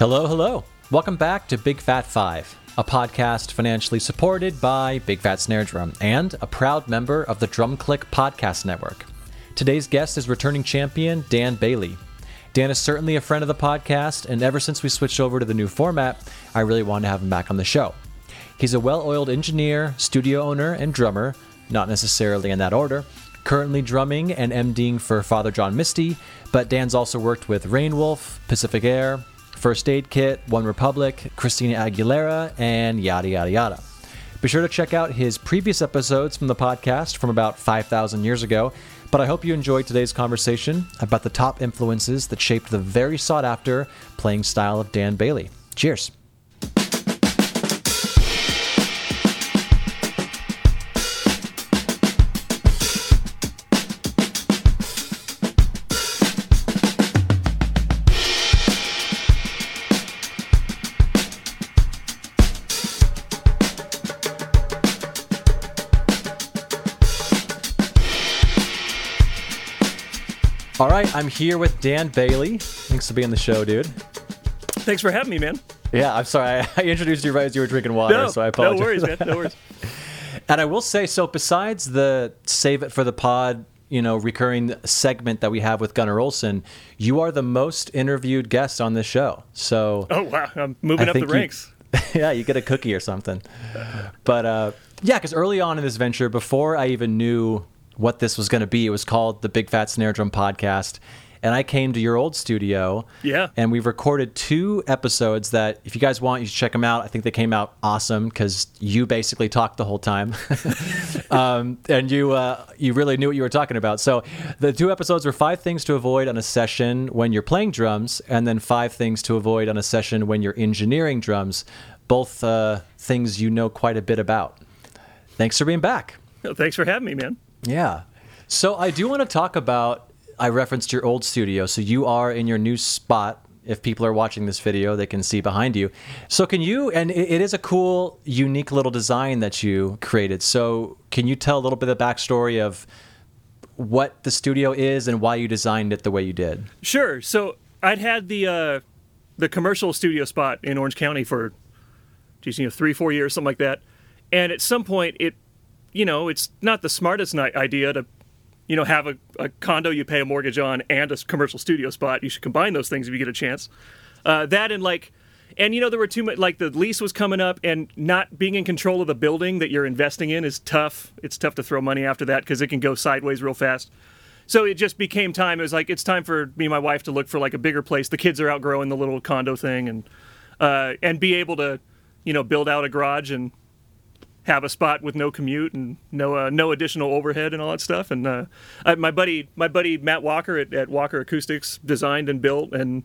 Hello, hello. Welcome back to Big Fat Five, a podcast financially supported by Big Fat Snare Drum and a proud member of the Drum Click Podcast Network. Today's guest is returning champion Dan Bailey. Dan is certainly a friend of the podcast, and ever since we switched over to the new format, I really wanted to have him back on the show. He's a well oiled engineer, studio owner, and drummer, not necessarily in that order, currently drumming and MDing for Father John Misty, but Dan's also worked with Rainwolf, Pacific Air, First Aid Kit, One Republic, Christina Aguilera, and yada yada yada. Be sure to check out his previous episodes from the podcast from about 5,000 years ago. But I hope you enjoyed today's conversation about the top influences that shaped the very sought after playing style of Dan Bailey. Cheers. I'm here with Dan Bailey. Thanks for being on the show, dude. Thanks for having me, man. Yeah, I'm sorry. I introduced you right as you were drinking water, No, so I apologize. no worries, man. No worries. And I will say, so besides the save it for the pod, you know, recurring segment that we have with Gunnar Olsen, you are the most interviewed guest on this show. So Oh wow, I'm moving I up the think you- ranks. yeah, you get a cookie or something. But uh, yeah, because early on in this venture, before I even knew what this was going to be, it was called the Big Fat Snare Drum Podcast. And I came to your old studio. Yeah. And we've recorded two episodes that, if you guys want, you should check them out. I think they came out awesome because you basically talked the whole time. um, and you uh, you really knew what you were talking about. So the two episodes were five things to avoid on a session when you're playing drums, and then five things to avoid on a session when you're engineering drums. Both uh, things you know quite a bit about. Thanks for being back. Thanks for having me, man. Yeah. So I do want to talk about. I referenced your old studio, so you are in your new spot. If people are watching this video, they can see behind you. So can you? And it, is a cool, unique little design that you created. So can you tell a little bit of the backstory of what the studio is and why you designed it the way you did? Sure. So I'd had the uh, the commercial studio spot in Orange County for, geez, you know, three, four years, something like that. And at some point, it, you know, it's not the smartest idea to, you know, have a, a condo you pay a mortgage on and a commercial studio spot. You should combine those things if you get a chance. Uh, that and like, and you know, there were too much. Like the lease was coming up, and not being in control of the building that you're investing in is tough. It's tough to throw money after that because it can go sideways real fast. So it just became time. It was like it's time for me and my wife to look for like a bigger place. The kids are outgrowing the little condo thing, and uh, and be able to, you know, build out a garage and have a spot with no commute and no uh, no additional overhead and all that stuff. And uh, I, my buddy my buddy Matt Walker at, at Walker Acoustics designed and built and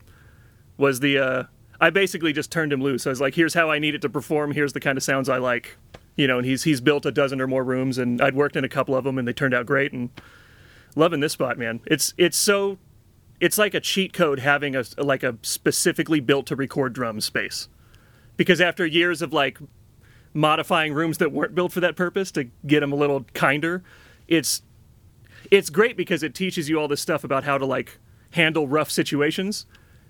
was the. Uh, I basically just turned him loose. I was like, "Here's how I need it to perform. Here's the kind of sounds I like." You know, and he's he's built a dozen or more rooms, and I'd worked in a couple of them, and they turned out great. And loving this spot, man. It's it's so it's like a cheat code having a like a specifically built to record drum space. Because after years of like modifying rooms that weren't built for that purpose to get them a little kinder, it's it's great because it teaches you all this stuff about how to like handle rough situations.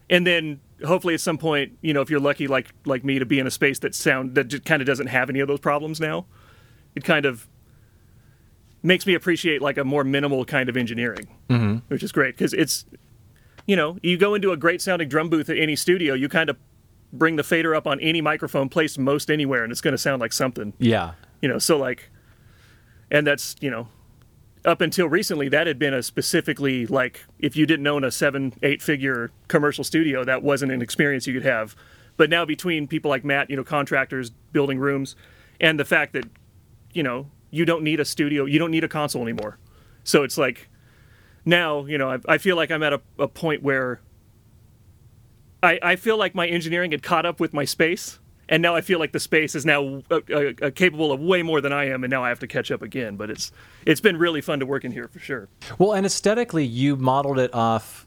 And then hopefully at some point, you know, if you're lucky like like me to be in a space that sound that kind of doesn't have any of those problems now, it kind of makes me appreciate like a more minimal kind of engineering, mm-hmm. which is great because it's, you know, you go into a great sounding drum booth at any studio, you kind of bring the fader up on any microphone placed most anywhere, and it's going to sound like something, Yeah. you know. So like, and that's you know, up until recently, that had been a specifically like if you didn't own a seven eight figure commercial studio, that wasn't an experience you could have. But now between people like Matt, you know, contractors building rooms, and the fact that you know you don't need a studio, you don't need a console anymore. So it's like now, you know, I, I feel like I'm at a, a point where I, I feel like my engineering had caught up with my space, and now I feel like the space is now uh, uh, uh, capable of way more than I am, and now I have to catch up again. But it's it's been really fun to work in here for sure. Well, and aesthetically, you modeled it off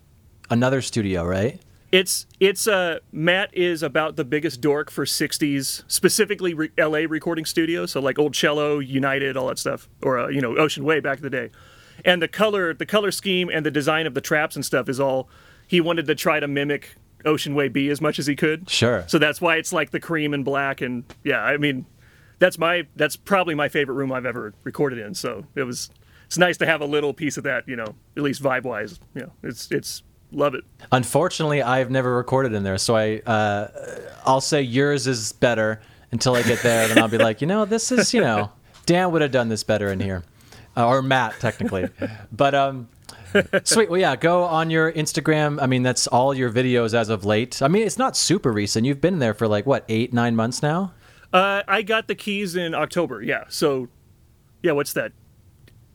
another studio, right? It's it's uh Matt is about the biggest dork for '60s, specifically re- L.A. recording studios, so like Old Cello, United, all that stuff, or uh, you know Ocean Way back in the day. And the color, the color scheme, and the design of the traps and stuff is all he wanted to try to mimic Ocean Way B as much as he could. Sure. So that's why it's like the cream and black, and yeah, I mean, that's my that's probably my favorite room I've ever recorded in. So it was it's nice to have a little piece of that, you know, at least vibe wise. You know, it's it's love it. Unfortunately, I've never recorded in there, so I uh, I'll say yours is better until I get there. Then I'll be like, you know, this is you know, Dan would have done this better in here, uh, or Matt technically, but um. Sweet. Well, yeah. Go on your Instagram. I mean, that's all your videos as of late. I mean, it's not super recent. You've been there for like what eight, nine months now. Uh, I got the keys in October. Yeah. So, yeah. What's that?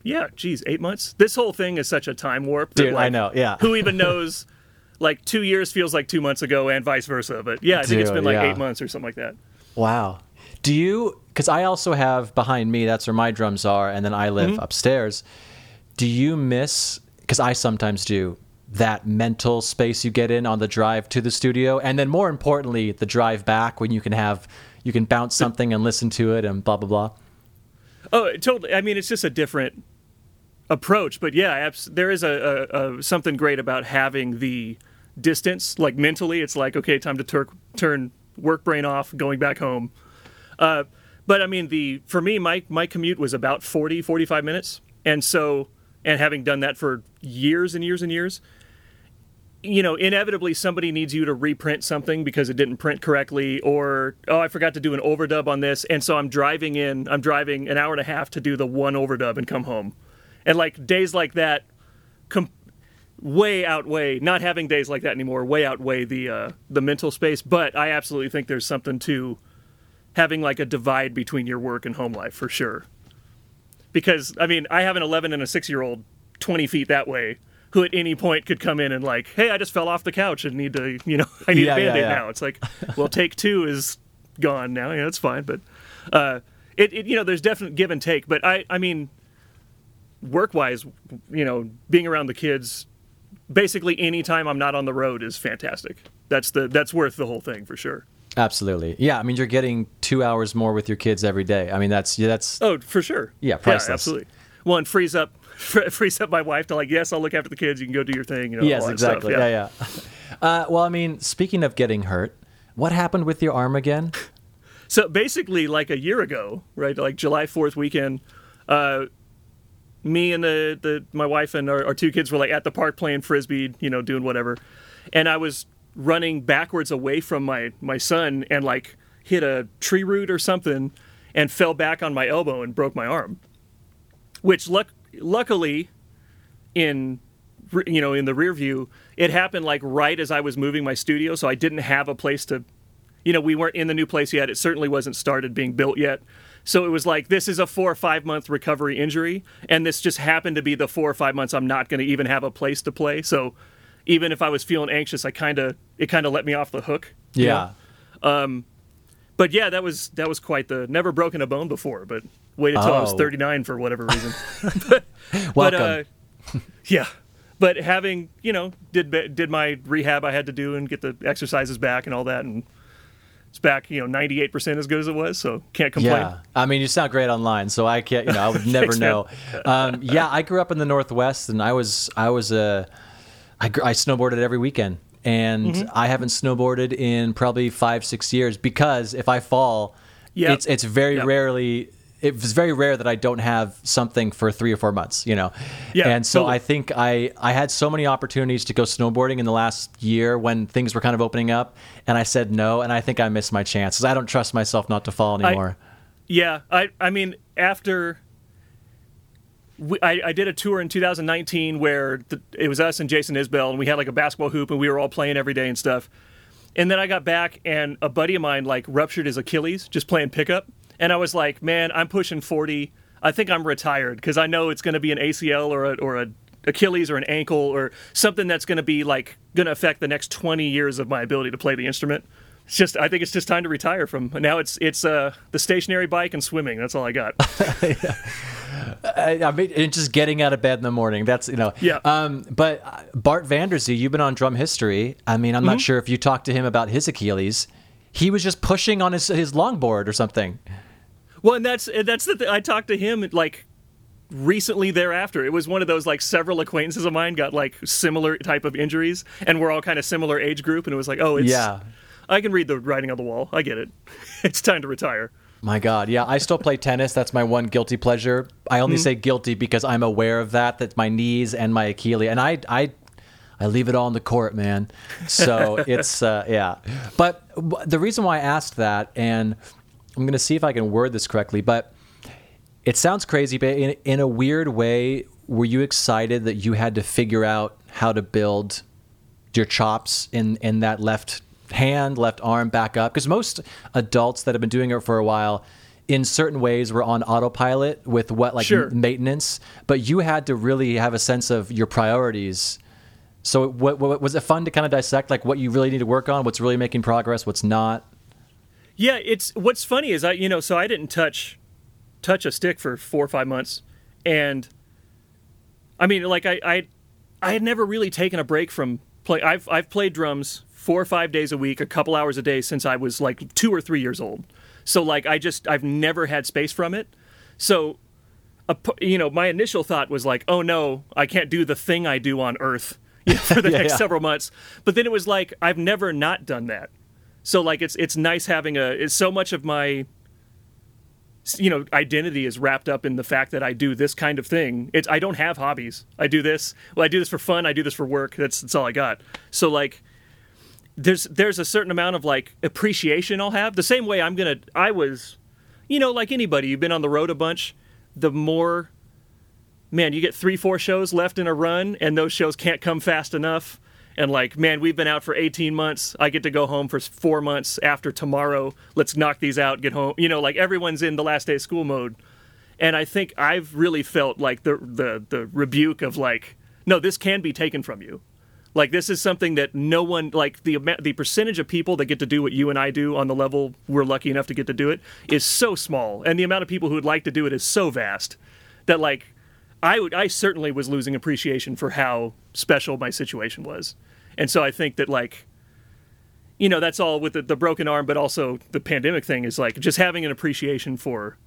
Yeah. Geez, eight months. This whole thing is such a time warp. Dude, I know. Yeah. who even knows? Like two years feels like two months ago, and vice versa. But yeah, I think it's been like yeah. eight months or something like that. Wow. Do you? Because I also have behind me. That's where my drums are, and then I live upstairs. Do you miss? Because I sometimes do that mental space you get in on the drive to the studio, and then more importantly, the drive back when you can have you can bounce something and listen to it and blah blah blah. Oh, totally. I mean, it's just a different approach, but yeah, there is a, a, a something great about having the distance. Like mentally, it's like okay, time to tur- turn work brain off, going back home. Uh, but I mean, the for me, my my commute was about 40, 45 minutes, and so and having done that for years and years and years, you know, inevitably somebody needs you to reprint something because it didn't print correctly, or oh, I forgot to do an overdub on this, and so I'm driving in, I'm driving an hour and a half to do the one overdub and come home, and like days like that, com- way outweigh not having days like that anymore. Way outweigh the uh, the mental space, but I absolutely think there's something to having like a divide between your work and home life for sure. Because I mean, I have an 11 and a six year old 20 feet that way who at any point could come in and like, hey, I just fell off the couch and need to, you know, I need Yeah, a yeah, band-aid yeah. now. It's like, well, take two is gone now. Yeah, that's fine. But uh, it, it, you know, there's definite give and take. But I, I mean, work-wise, you know, being around the kids, basically any time I'm not on the road is fantastic. That's the that's worth the whole thing for sure. Absolutely. Yeah. I mean, you're getting two hours more with your kids every day. I mean, that's yeah, that's Oh, for sure. Yeah, priceless. Yeah, absolutely. One frees up frees up my wife to like, yes, I'll look after the kids. You can go do your thing. You know, yes, all that stuff. exactly. Yeah, yeah. Uh, well, I mean, speaking of getting hurt, what happened with your arm again? So basically, like a year ago, right, like July Fourth weekend, uh, me and the, the my wife and our, our two kids were like at the park playing frisbee, you know, doing whatever, and I was running backwards away from my my son and like hit a tree root or something and fell back on my elbow and broke my arm, which luck luckily in you know in the rear view it happened like right as I was moving my studio, so I didn't have a place to you know, we weren't in the new place yet. It certainly wasn't started being built yet. So it was like, this is a four or five month recovery injury. And this just happened to be the four or five months I'm not going to even have a place to play. So even if I was feeling anxious, I kind of, it kind of let me off the hook. you Yeah. know? But yeah, that was, that was quite the, never broken a bone before, but waited till I was Oh. 39 for whatever reason. but, but, Welcome. uh, yeah. But having, you know, did, did my rehab I had to do and get the exercises back and all that. And, it's back, you know, 98% as good as it was, so can't complain. Yeah, I mean, you sound great online, so I can't. You know, I would never Thanks, know. Um, yeah, I grew up in the Northwest, and I was I was a I, I snowboarded every weekend, and Mm-hmm. I haven't snowboarded in probably five six years because if I fall, Yep. it's it's very Yep. rarely. It's very rare that I don't have something for three or four months, you know. Yeah, and so totally. I think I I had so many opportunities to go snowboarding in the last year when things were kind of opening up, and I said no, and I think I missed my chances. I don't trust myself not to fall anymore. Yeah, I I mean after we, I, I did a tour in 2019 where the, it was us and Jason Isbell, and we had like a basketball hoop, and we were all playing every day and stuff. And then I got back, and a buddy of mine like ruptured his Achilles just playing pickup, and I was like, man, I'm pushing 40. I think I'm retired because I know it's going to be an ACL or a, or a Achilles or an ankle or something that's going to be like going to affect the next 20 years of my ability to play the instrument. It's just I think it's just time to retire from now. It's it's uh the stationary bike and swimming. That's all I got. I, I mean, and just getting out of bed in the morning. That's you know. Yeah. Um, but uh, Bart Vanderzee, you've been on Drum History. I mean, I'm Mm-hmm. not sure if you talked to him about his Achilles. He was just pushing on his his longboard or something. Well, and that's that's the thing. I talked to him like recently thereafter. It was one of those like several acquaintances of mine got like similar type of injuries, and we're all kind of similar age group, and it was like, oh, it's Yeah. I can read the writing on the wall. I get it. it's time to retire. My God, yeah, I still play tennis. That's my one guilty pleasure. I only say guilty because I'm aware of that. That my knees and my Achilles, and I, I, I leave it all on the court, man. So it's uh, yeah. But the reason why I asked that, and I'm gonna see if I can word this correctly, but it sounds crazy, but in in a weird way, were you excited that you had to figure out how to build your chops in in that left hand, left arm back up? Because most adults that have been doing it for a while, in certain ways, were on autopilot with what like Sure. maintenance, but you had to really have a sense of your priorities. So, what, what was it fun to kind of dissect like what you really need to work on, what's really making progress, what's not? Yeah, it's what's funny is I you know so I didn't touch touch a stick for four or five months, and I mean like I I, I had never really taken a break from play. I've I've played drums four or five days a week, a couple hours a day since I was like two or three years old. So like I just I've never had space from it. So a you know my initial thought was like oh no I can't do the thing I do on Earth you know, for the Yeah, next yeah. several months. But then it was like I've never not done that. So like it's it's nice having a it's so much of my you know identity is wrapped up in the fact that I do this kind of thing. It's I don't have hobbies. I do this. Well, I do this for fun. I do this for work. That's that's all I got. So like there's there's a certain amount of like appreciation I'll have. The same way I'm gonna I was, you know, like anybody. You've been on the road a bunch. The more man, you get three, four shows left in a run, and those shows can't come fast enough. And like, man, we've been out for 18 months. I get to go home for four months after tomorrow. Let's knock these out, get home. You know, like everyone's in the last day of school mode. And I think I've really felt like the the the rebuke of like, no, this can be taken from you. Like this is something that no one like the the percentage of people that get to do what you and I do on the level we're lucky enough to get to do it is so small, and the amount of people who would like to do it is so vast that like I would I certainly was losing appreciation for how special my situation was, and so I think that like you know that's all with the, the broken arm, but also the pandemic thing is like just having an appreciation for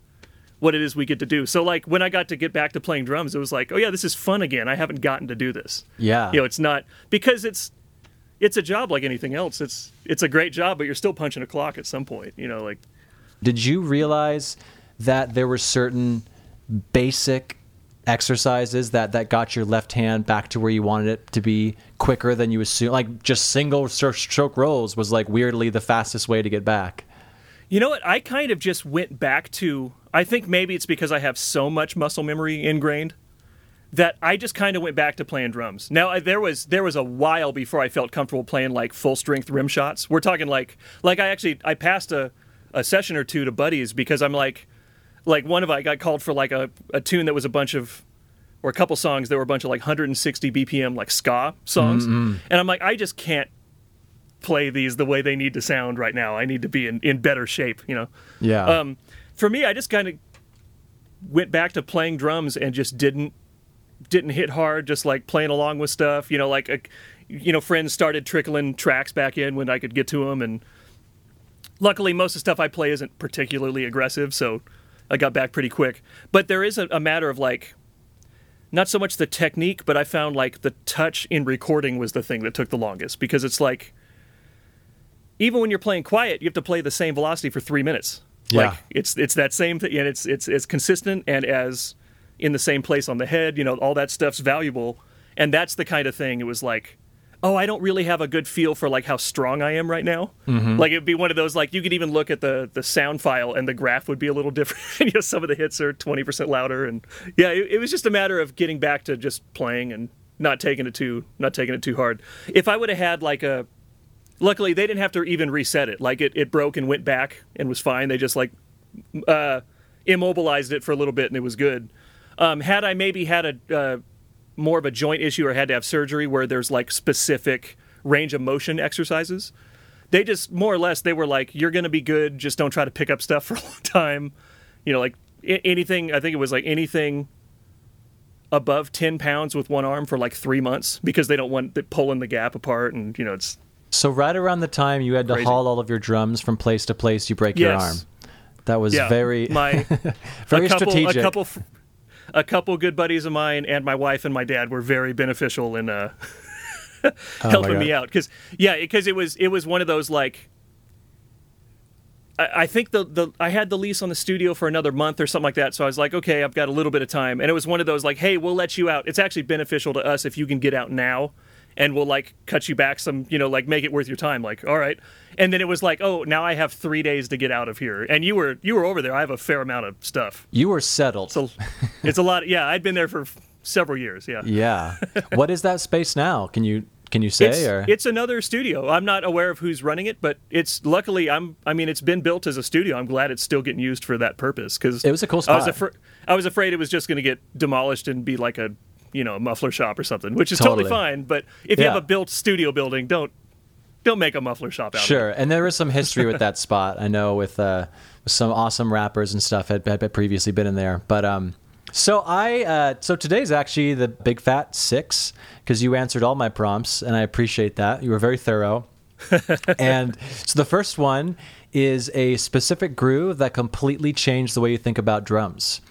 what it is we get to do. So like when I got to get back to playing drums, it was like, oh yeah, this is fun again. I haven't gotten to do this. Yeah. You know, it's not because it's it's a job like anything else. It's it's a great job, but you're still punching a clock at some point. You know, like Did you realize that there were certain basic exercises that, that got your left hand back to where you wanted it to be quicker than you assume? Like just single stro- stroke rolls was like weirdly the fastest way to get back. You know what? I kind of just went back to. I think maybe it's because I have so much muscle memory ingrained that I just kind of went back to playing drums. Now I, there was there was a while before I felt comfortable playing like full strength rim shots. We're talking like like I actually I passed a, a session or two to buddies because I'm like like one of I got called for like a, a tune that was a bunch of or a couple songs that were a bunch of like 160 BPM like ska songs, and I'm like I just can't play these the way they need to sound right now. I need to be in, in better shape, you know. Yeah. Um, for me, I just kind of went back to playing drums and just didn't didn't hit hard. Just like playing along with stuff, you know. Like, uh, you know, friends started trickling tracks back in when I could get to them, and luckily, most of the stuff I play isn't particularly aggressive, so I got back pretty quick. But there is a, a matter of like. Not so much the technique, but I found like the touch in recording was the thing that took the longest because it's like even when you're playing quiet, you have to play the same velocity for three minutes. Yeah. Like it's it's that same thing, and it's it's it's consistent and as in the same place on the head. You know, all that stuff's valuable, and that's the kind of thing. It was like, oh, I don't really have a good feel for like how strong I am right now. Mm-hmm. Like it'd be one of those like you could even look at the the sound file and the graph would be a little different. you know, some of the hits are twenty percent louder, and yeah, it, it was just a matter of getting back to just playing and not taking it too not taking it too hard. If I would have had like a luckily they didn't have to even reset it. Like it, it broke and went back and was fine. They just like uh, immobilized it for a little bit and it was good. Um, had i maybe had a uh, more of a joint issue or had to have surgery where there's like specific range of motion exercises they just more or less they were like you're gonna be good. Just don't try to pick up stuff for a long time. You know like a- anything i think it was like anything above 10 pounds with one arm for like three months because they don't want it pulling the gap apart and you know it's So right around the time you had to Crazy. haul all of your drums from place to place, you break your arm. That was yeah, very my very a couple, strategic. A couple, a couple good buddies of mine and my wife and my dad were very beneficial in uh, helping me out because yeah, because it was it was one of those like. I I think the, the I had the lease on the studio for another month or something like that, so I was like, okay, I've got a little bit of time, and it was one of those like, hey, we'll let you out. It's actually beneficial to us if you can get out now, and we'll like cut you back some, you know, like make it worth your time. Like, all right, and then it was like, oh, now I have three days to get out of here, and you were you were over there. I have a fair amount of stuff. You were settled. So it's a lot. Yeah, I'd been there for several years. Yeah. Yeah. what is that space now? Can you can you say It's, or it's another studio. I'm not aware of who's running it, but it's luckily I'm. I mean, it's been built as a studio. I'm glad it's still getting used for that purpose because It was a cool I was, spot. afra- I was afraid it was just going to get demolished and be like a you know a muffler shop or something, which is totally, Totally. fine. But if you have a built studio building, don't don't make a muffler shop out of it. Sure, and there is some history with that spot. I know with uh, some awesome rappers and stuff had, had previously been in there. But um, so I uh, so today's actually the Big Fat Six because you answered all my prompts, and I appreciate that. You were very thorough. and so the first one is a specific groove that completely changed the way you think about drums.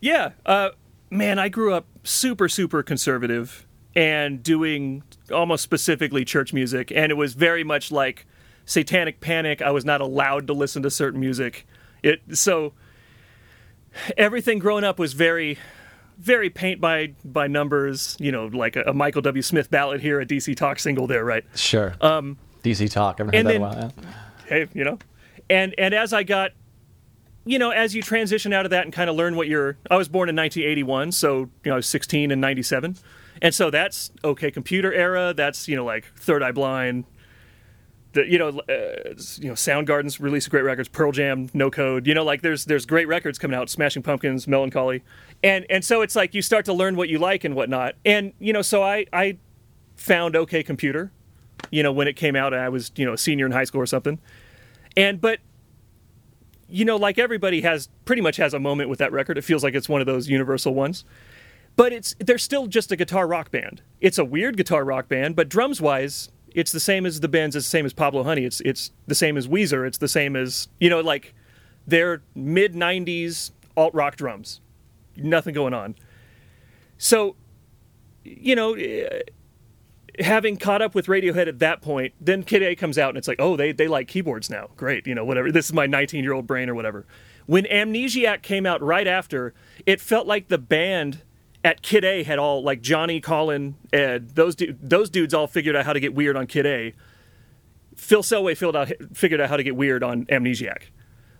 Yeah, uh, man, I grew up super, super conservative and doing almost specifically church music, and it was very much like Satanic Panic. I was not allowed to listen to certain music. It so everything growing up was very, very paint by by numbers. You know, like a, a Michael W. Smith ballad here, a DC Talk single there, right? Sure. Um, DC Talk. Ever heard that then- a while? Yeah. hey, you know, and and as I got, you know, as you transition out of that and kind of learn what you're. I was born in 1981, so you know, I was 16 in 97, and so that's okay. Computer era. That's you know like Third Eye Blind. The, you know, uh, you know, Soundgarden's released great records. Pearl Jam, No Code. You know, like there's there's great records coming out. Smashing Pumpkins, Mellon Collie, and and so it's like you start to learn what you like and whatnot. And you know, so I I found OK Computer, you know, when it came out. I was you know a senior in high school or something, and but you know, like everybody has pretty much has a moment with that record. It feels like it's one of those universal ones. But it's they're still just a guitar rock band. It's a weird guitar rock band, but drums wise, it's the same as the bands. It's the same as Pablo Honey. It's it's the same as Weezer. It's the same as you know, like they're mid '90s alt rock drums. Nothing going on. So, you know, having caught up with Radiohead at that point, then Kid A comes out and it's like, oh, they, they like keyboards now. Great, you know, whatever. This is my 19 year old brain or whatever. When Amnesiac came out right after, it felt like the band at Kid A had all like Johnny, Colin, Ed, those du- those dudes all figured out how to get weird on Kid A. Phil Selway out figured out how to get weird on Amnesiac.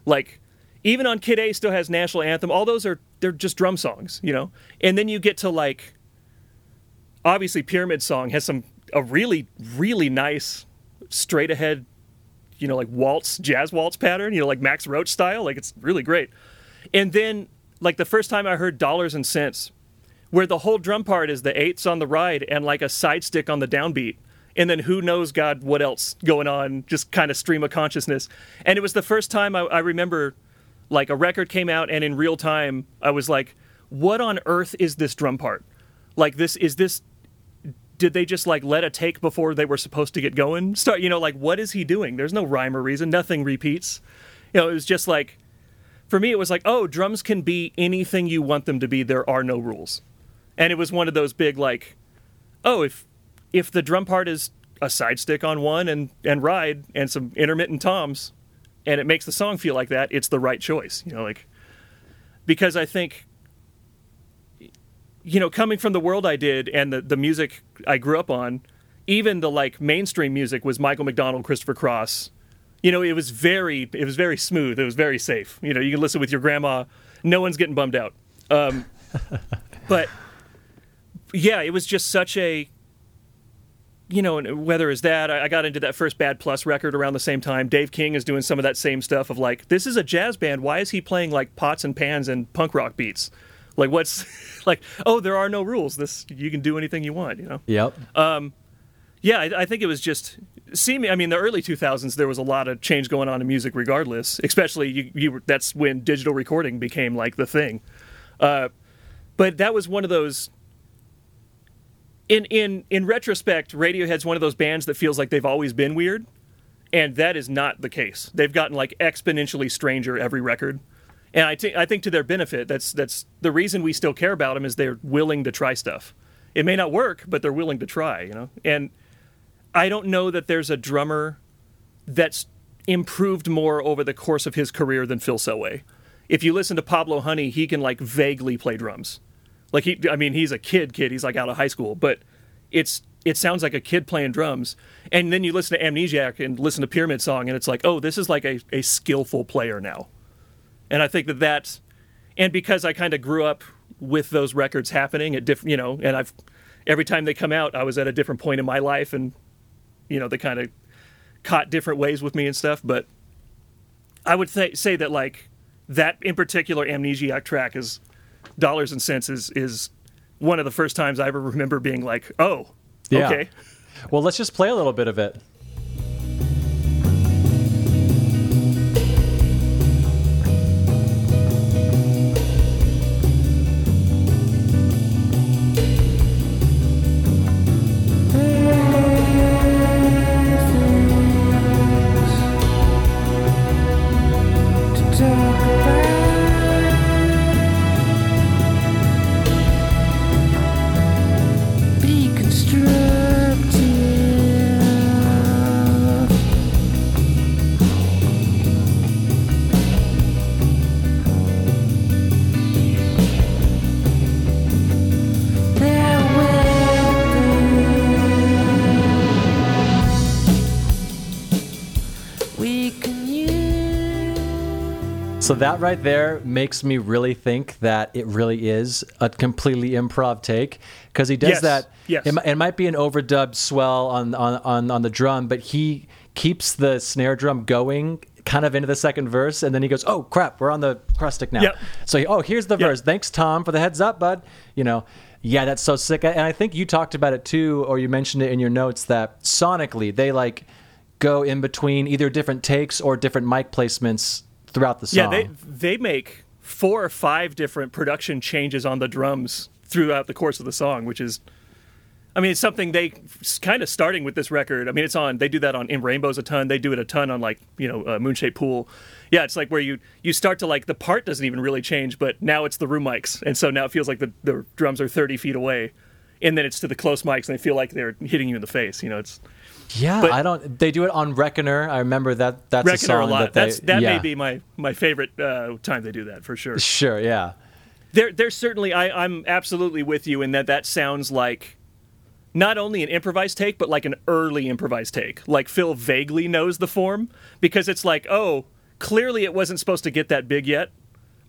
Like even on Kid A still has National Anthem. All those are they're just drum songs, you know. And then you get to like obviously Pyramid Song has some a really really nice straight ahead, you know, like waltz jazz waltz pattern, you know, like Max Roach style. Like it's really great. And then like the first time I heard Dollars and Cents, where the whole drum part is the eighths on the ride and like a side stick on the downbeat. And then who knows God what else going on, just kind of stream of consciousness. And it was the first time I, I remember like a record came out and in real time I was like, what on earth is this drum part? Like this is this did they just like let a take before they were supposed to get going? Start, you know, like what is he doing? There's no rhyme or reason. Nothing repeats. You know, it was just like, for me, it was like, oh, drums can be anything you want them to be. There are no rules, and it was one of those big like, oh, if if the drum part is a side stick on one and and ride and some intermittent toms, and it makes the song feel like that, it's the right choice. You know, like because I think you know, coming from the world I did and the, the music I grew up on, even the like mainstream music was Michael McDonald, Christopher Cross. You know, it was very it was very smooth. It was very safe. You know, you can listen with your grandma. No one's getting bummed out. Um, but yeah, it was just such a you know, whether it's that, I got into that first Bad Plus record around the same time. Dave King is doing some of that same stuff of like, this is a jazz band. Why is he playing like pots and pans and punk rock beats? Like, what's like? Oh, there are no rules. This you can do anything you want. You know? Yep. Yeah, I, I think it was just see me. I mean, the early 2000s, there was a lot of change going on in music, regardless. Especially you, you were, that's when digital recording became like the thing. Uh, but that was one of those. In in in retrospect, Radiohead's one of those bands that feels like they've always been weird, and that is not the case. They've gotten like exponentially stranger every record, and I think I think to their benefit. That's that's the reason we still care about them is they're willing to try stuff. It may not work, but they're willing to try. You know, and I don't know that there's a drummer that's improved more over the course of his career than Phil Selway. If you listen to Pablo Honey, he can like vaguely play drums. Like he, I mean, he's a kid, kid. He's like out of high school, but it's it sounds like a kid playing drums. And then you listen to Amnesiac and listen to Pyramid Song, and it's like, oh, this is like a, a skillful player now. And I think that that's, and because I kind of grew up with those records happening at different, you know, and I've every time they come out, I was at a different point in my life, and you know, they kind of caught different ways with me and stuff. But I would th- say that like that in particular Amnesiac track is dollars and cents is is one of the first times I ever remember being like, oh, Yeah. okay. Well, let's just play a little bit of it. So that right there makes me really think that it really is a completely improv take because he does Yes, that. yes. It, it might be an overdubbed swell on, on on on the drum, but he keeps the snare drum going kind of into the second verse, and then he goes, "Oh crap, we're on the crustic now." Yep. So he, oh, here's the Yep. verse. Thanks, Tom, for the heads up, bud. You know. Yeah, that's so sick. And I think you talked about it too, or you mentioned it in your notes that sonically they like go in between either different takes or different mic placements throughout the song. Yeah, they they make four or five different production changes on the drums throughout the course of the song, which is, I mean, it's something they kind of starting with this record. I mean, it's on. They do that on in Rainbows a ton. They do it a ton on like you know uh, Moonshaped Pool. Yeah, it's like where you you start to like the part doesn't even really change, but now it's the room mics, and so now it feels like the the drums are thirty feet away, and then it's to the close mics, and they feel like they're hitting you in the face. You know, it's Yeah, But- I don't. They do it on Reckoner. I remember that. That's a Reckoner song a lot. that they, That's that yeah. may be my my favorite uh, time they do that for sure. Sure. Yeah. there there's certainly I, I'm absolutely with you in that that sounds like not only an improvised take, but like an early improvised take. Like Phil vaguely knows the form because it's like, oh, clearly it wasn't supposed to get that big yet,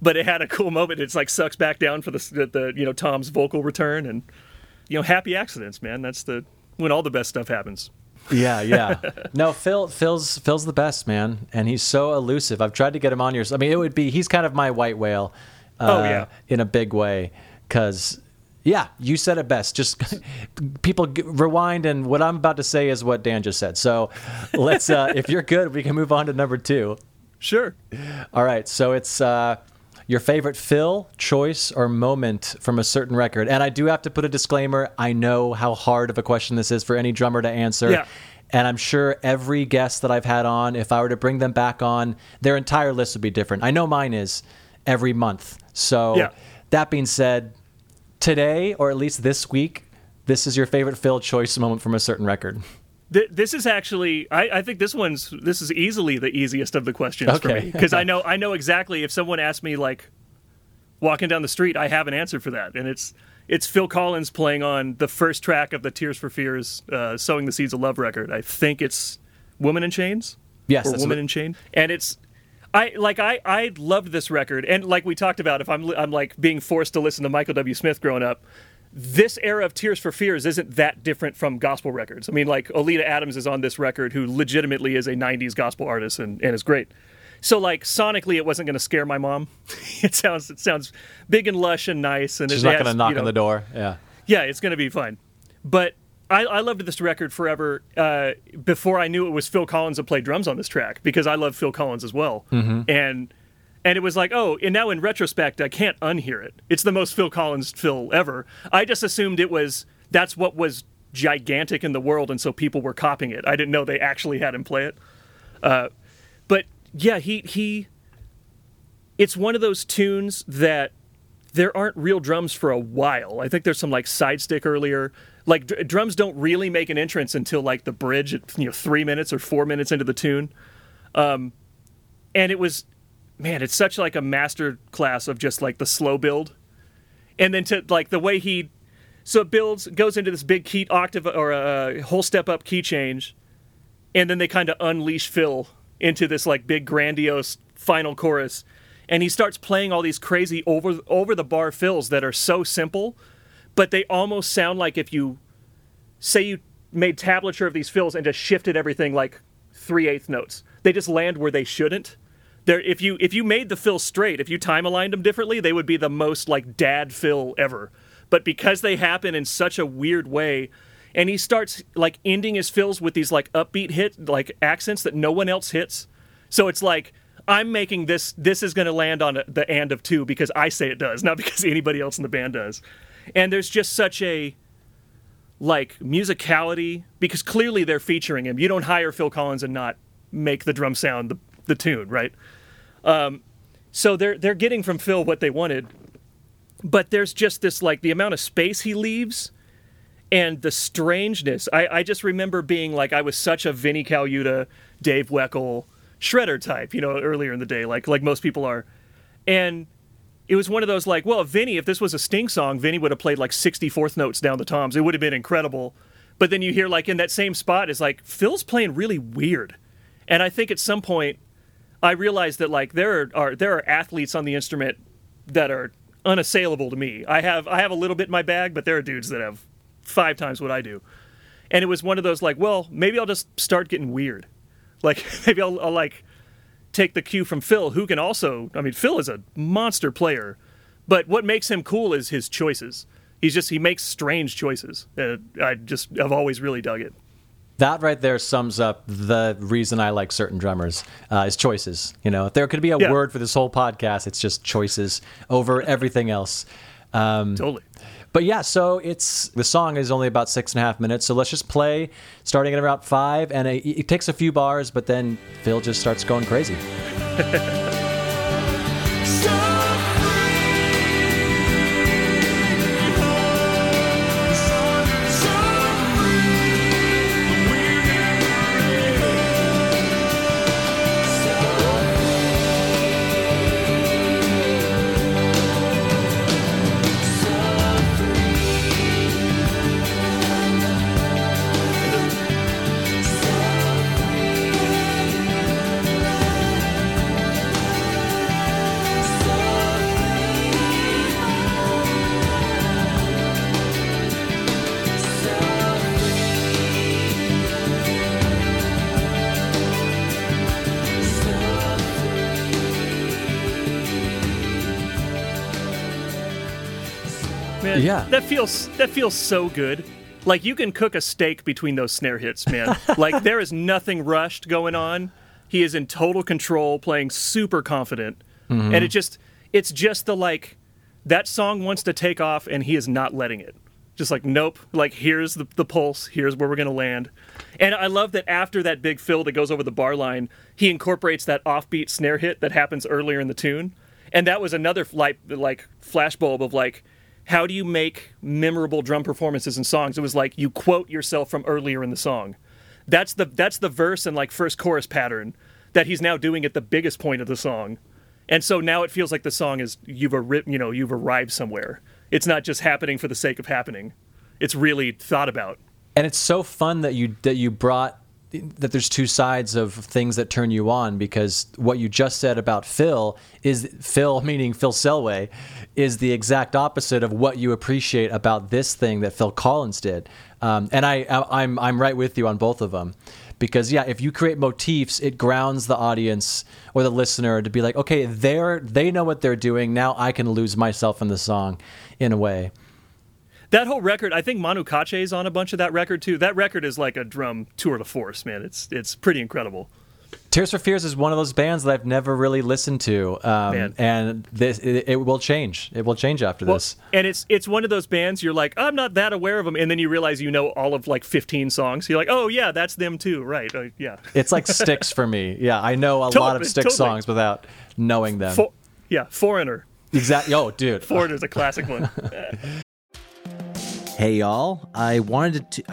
but it had a cool moment. It's like sucks back down for the the, the you know Tom's vocal return and you know happy accidents, man. That's the when all the best stuff happens. Yeah. Yeah. no, Phil. Phil's Phil's the best man, and he's so elusive. I've tried to get him on yours. I mean, it would be. He's kind of my white whale. Uh, Oh, yeah. In a big way, because. Yeah, you said it best. Just people g- rewind, and what I'm about to say is what Dan just said. So, let's. Uh, if you're good, we can move on to number two. Sure. All right, so it's uh, your favorite fill, choice, or moment from a certain record. And I do have to put a disclaimer. I know how hard of a question this is for any drummer to answer. Yeah. And I'm sure every guest that I've had on, if I were to bring them back on, their entire list would be different. I know mine is every month. So Yeah. that being said, today, or at least this week, this is your favorite fill choice moment from a certain record. Th- this is actually I, I think this one's this is easily the easiest of the questions for me because I know I know exactly if someone asked me like walking down the street I have an answer for that. And it's it's Phil Collins playing on the first track of the Tears for Fears uh, sowing the seeds of love record. I think it's Woman in Chains? Yes, or Woman in Chain? And it's I like I I loved this record. And like we talked about if I'm I'm like being forced to listen to Michael W. Smith growing up this era of Tears for Fears isn't that different from gospel records. I mean, like Oleta Adams is on this record, who legitimately is a '90s gospel artist and, and is great. So, like sonically, it wasn't going to scare my mom. it sounds it sounds big and lush and nice, and She's not going to knock you know, on the door. Yeah. yeah, it's going to be fine. But I, I loved this record forever uh, before I knew it was Phil Collins that played drums on this track because I love Phil Collins as well. And and it was like, oh, and now in retrospect, I can't unhear it. It's the most Phil Collins Phil ever. I just assumed it was that's what was gigantic in the world, and so people were copying it. I didn't know they actually had him play it. Uh, but yeah, he he it's one of those tunes that there aren't real drums for a while. I think there's some like side stick earlier. Like drums don't really make an entrance until like the bridge at you know three minutes or four minutes into the tune. Um, and it was, man, it's such like a master class of just like the slow build, and then to like the way he, so it builds goes into this big key octave or a whole step up key change, and then they kind of unleash Phil into this like big grandiose final chorus. And he starts playing all these crazy over over the bar fills that are so simple but they almost sound like if you say you made tablature of these fills and just shifted everything like three eighth notes. They just land where they shouldn't there if you if you made the fill straight if you time aligned them differently they would be the most like dad fill ever. But because they happen in such a weird way and he starts like ending his fills with these like upbeat hit like accents that no one else hits. So it's like i'm making this this is going to land on the and of two because i say it does not because anybody else in the band does. And there's just such a like musicality because clearly they're featuring him. You don't hire phil collins and not make the drum sound the, the tune right um, so they're they're getting from phil what they wanted but there's just this like the amount of space he leaves and the strangeness. I, I just remember being like I was such a Vinnie Colaiuta, Dave Weckl, shredder type, you know, earlier in the day, like like most people are, and it was one of those like, well, Vinnie, if this was a Sting song, Vinnie would have played like 64th notes down the toms. It would have been incredible. But then you hear like in that same spot is like Phil's playing really weird, and I think at some point I realized that like there are, there are athletes on the instrument that are unassailable to me. I have I have a little bit in my bag, but there are dudes that have five times what I do. And it was one of those like, well, maybe I'll just start getting weird. Like maybe I'll, I'll like take the cue from Phil, who can also. I mean, Phil is a monster player, but what makes him cool is his choices. He's just he makes strange choices. Uh, I just I've always really dug it. That right there sums up the reason I like certain drummers uh, is choices. You know, if there could be a Yeah. word for this whole podcast, it's just choices over everything else. Um, Totally. But yeah, so it's the song is only about six and a half minutes. So let's just play, starting at about five, and it, it takes a few bars, but then Phil just starts going crazy. Yeah. that feels that feels so good. Like you can cook a steak between those snare hits, man. like there is nothing rushed going on. He is in total control, playing super confident, mm-hmm. and it just it's just the like that song wants to take off, and he is not letting it. Just like nope, like here's the, the pulse, here's where we're gonna land. And I love that after that big fill that goes over the bar line, he incorporates that offbeat snare hit that happens earlier in the tune, and that was another like like flashbulb of like how do you make memorable drum performances and songs? It was like you quote yourself from earlier in the song. That's the that's the verse and like first chorus pattern that he's now doing at the biggest point of the song. And so now it feels like the song is you've arri- you know you've arrived somewhere. It's not just happening for the sake of happening. It's really thought about. and it's so fun that you that you brought that there's two sides of things that turn you on because what you just said about Phil is Phil meaning Phil Selway is the exact opposite of what you appreciate about this thing that Phil Collins did. Um, and I, I I'm I'm right with you on both of them. Because yeah if you create motifs it grounds the audience or the listener to be like okay they're they know what they're doing. Now I can lose myself in the song in a way That whole record, I think Manu Katche's on a bunch of that record too. That record is like a drum tour de force, man. It's it's pretty incredible. Tears for Fears is one of those bands that I've never really listened to, um, and this it, it will change. It will change after Well, this. and it's it's one of those bands you're like, I'm not that aware of them, and then you realize you know all of like 15 songs. You're like, oh yeah, that's them too, right? Uh, yeah. It's like Styx for me. Yeah, I know a Totally, lot of Styx totally. songs without knowing them. For, Yeah, Foreigner. Exactly. Oh, dude. Foreigner's a classic one. Hey y'all, I wanted to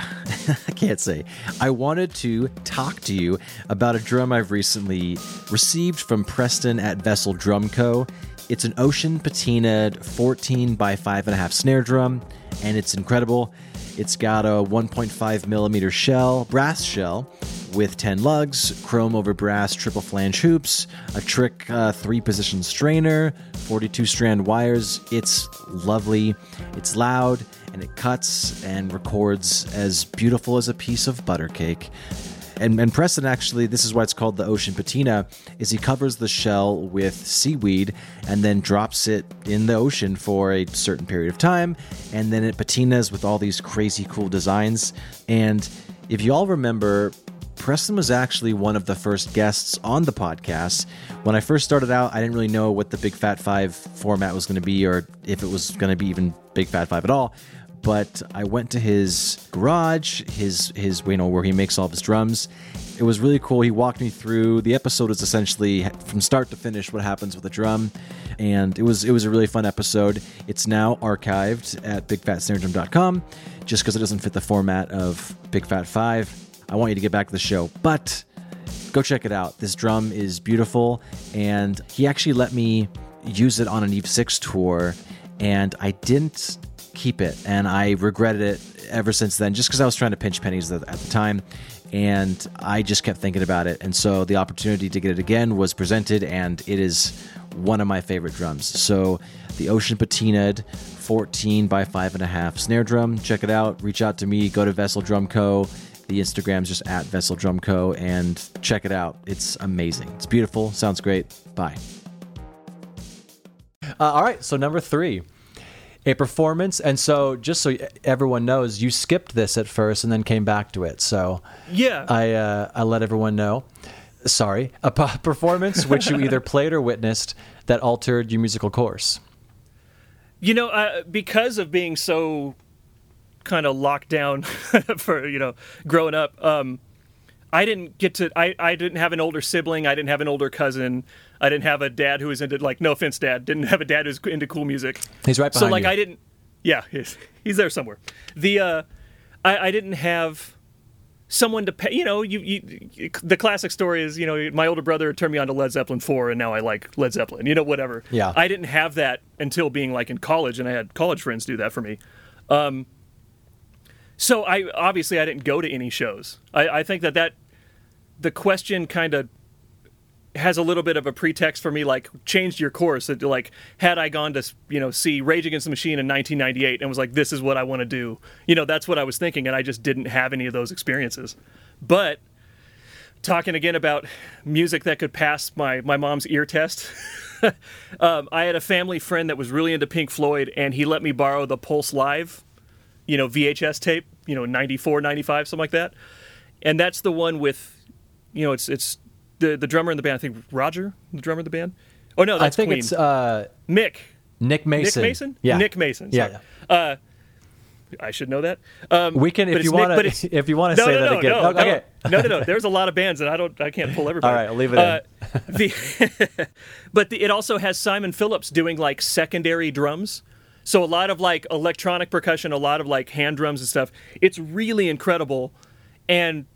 I can't say. I wanted to talk to you about a drum I've recently received from Preston at Vessel Drum Co. It's an ocean patinaed 14 by 5.5 snare drum, and it's incredible. It's got a 1.5 millimeter shell, brass shell, with 10 lugs, chrome over brass triple flange hoops, a trick uh, three position strainer, 42 strand wires. It's lovely, it's loud, and it cuts and records as beautiful as a piece of butter cake. And, and Preston actually, this is why it's called the ocean patina, is he covers the shell with seaweed and then drops it in the ocean for a certain period of time, and then it patinas with all these crazy cool designs. And if you all remember, Preston was actually one of the first guests on the podcast. When I first started out, I didn't really know what the Big Fat Five format was going to be, or if it was going to be even Big Fat Five at all. But I went to his garage, his his you know where he makes all of his drums. It was really cool. He walked me through. The episode is essentially from start to finish what happens with a drum, and it was it was a really fun episode. It's now archived at bigfatsnaredrum.com, just because it doesn't fit the format of Big Fat Five. I want you to get back to the show. But go check it out. This drum is beautiful, and he actually let me use it on an Eve 6 tour, and I didn't keep it, and I regretted it ever since then, just because I was trying to pinch pennies at the time, and I just kept thinking about it. And so the opportunity to get it again was presented, and it is one of my favorite drums. So the Ocean Patinaed 14 by 5.5 snare drum. Check it out. Reach out to me. Go to Vessel Drum Co. The Instagram's just at Vessel Drum Co. and check it out. It's amazing. It's beautiful. Sounds great. Bye. Uh, all right, so number three, a performance. And so, just so everyone knows, you skipped this at first and then came back to it. So, yeah. I uh, I let everyone know. Sorry, a performance which you either played or witnessed that altered your musical course. You know, uh, because of being so kind of locked down for you know growing up, um, I didn't get to. I, I didn't have an older sibling. I didn't have an older cousin. I didn't have a dad who was into like no offense, dad. Didn't have a dad who's into cool music. He's right behind. So like you. I didn't. Yeah, he's, he's there somewhere. The uh, I, I didn't have someone to pay. You know, you, you the classic story is you know my older brother turned me on to Led Zeppelin four, and now I like Led Zeppelin. You know, whatever. Yeah. I didn't have that until being like in college, and I had college friends do that for me. Um, so I obviously I didn't go to any shows. I, I think that that the question kind of has a little bit of a pretext for me, like changed your course. That like had I gone to you know see Rage Against the Machine in 1998 and was like, this is what I want to do. You know, that's what I was thinking, and I just didn't have any of those experiences. But talking again about music that could pass my my mom's ear test. um, I had a family friend that was really into Pink Floyd, and he let me borrow the Pulse Live, you know, VHS tape, you know, 94, 95, something like that. And that's the one with, you know, it's it's the the drummer in the band. I think Roger, the drummer of the band. Oh no, that's I think Queen. it's uh, Mick. Nick Mason. Nick Mason. Yeah, Nick Mason. Yeah, sorry. Uh, I should know that. Um, We can- if you wanna- if you wanna say no, that no, again. No, No, okay. no, no, no. There's a lot of bands, and I don't, I can't pull everybody. All right, I'll leave it uh, the, but the, it also has Simon Phillips doing like secondary drums. So a lot of like electronic percussion, a lot of like hand drums and stuff. It's really incredible, and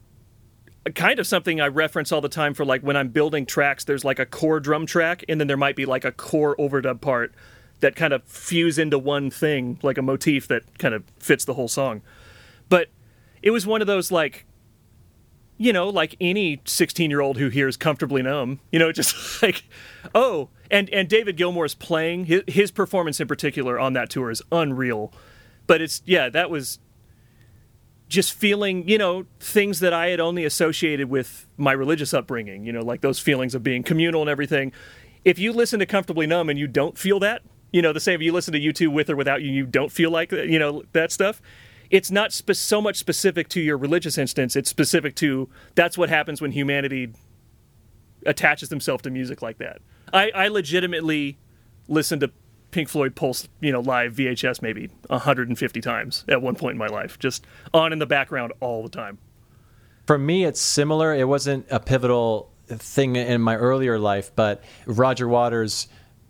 kind of something I reference all the time for like when I'm building tracks. There's like a core drum track, and then there might be like a core overdub part that kind of fuse into one thing, like a motif that kind of fits the whole song. But it was one of those like, you know, like any 16 year old who hears comfortably numb, you know, just like, oh, and and David Gilmour's playing his, his performance in particular on that tour is unreal. But it's yeah, that was just feeling, you know, things that I had only associated with my religious upbringing, you know, like those feelings of being communal and everything. If you listen to Comfortably Numb and you don't feel that, you know, the same if you listen to U2 with or without you, you don't feel like you know, that stuff. It's not spe- so much specific to your religious instance, it's specific to that's what happens when humanity attaches themselves to music like that. I, I legitimately listened to Pink Floyd Pulse, you know, live VHS maybe 150 times at one point in my life, just on in the background all the time. For me, it's similar. It wasn't a pivotal thing in my earlier life, but Roger Waters'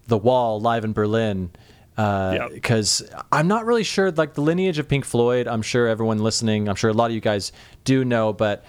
The Wall live in Berlin uh, because I'm not really sure like the lineage of Pink Floyd. I'm sure everyone listening, I'm sure a lot of you guys do know, but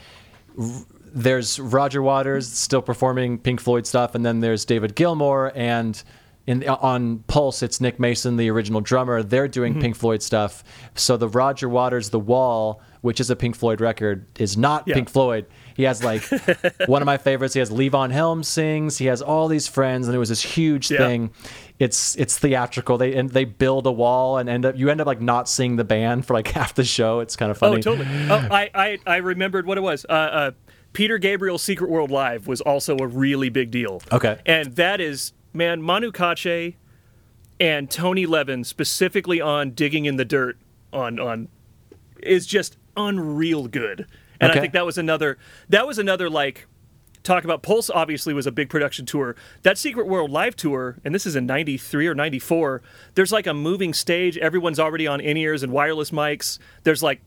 r- there's Roger Waters still performing Pink Floyd stuff, and then there's David Gilmour and. In, on Pulse, it's Nick Mason, the original drummer. They're doing Pink Floyd stuff. So the Roger Waters, The Wall, which is a Pink Floyd record, is not Yeah. Pink Floyd. He has like one of my favorites. He has Levon Helm sings. He has all these friends, and it was this huge Yeah. thing. It's it's theatrical. They and they build a wall and end up you end up like not seeing the band for like half the show. It's kind of funny. Oh, totally. Oh, I, I, I remembered what it was. Uh, uh, Peter Gabriel's Secret World Live was also a really big deal. Okay. And that is, man, Manu Katché and Tony Levin, specifically on Digging in the Dirt, on, on is just unreal good. And Okay. I think that was another, that was another like, talk about Pulse obviously was a big production tour. That Secret World live tour, and this is in 93 or 94, there's like a moving stage. Everyone's already on in ears and wireless mics. There's like,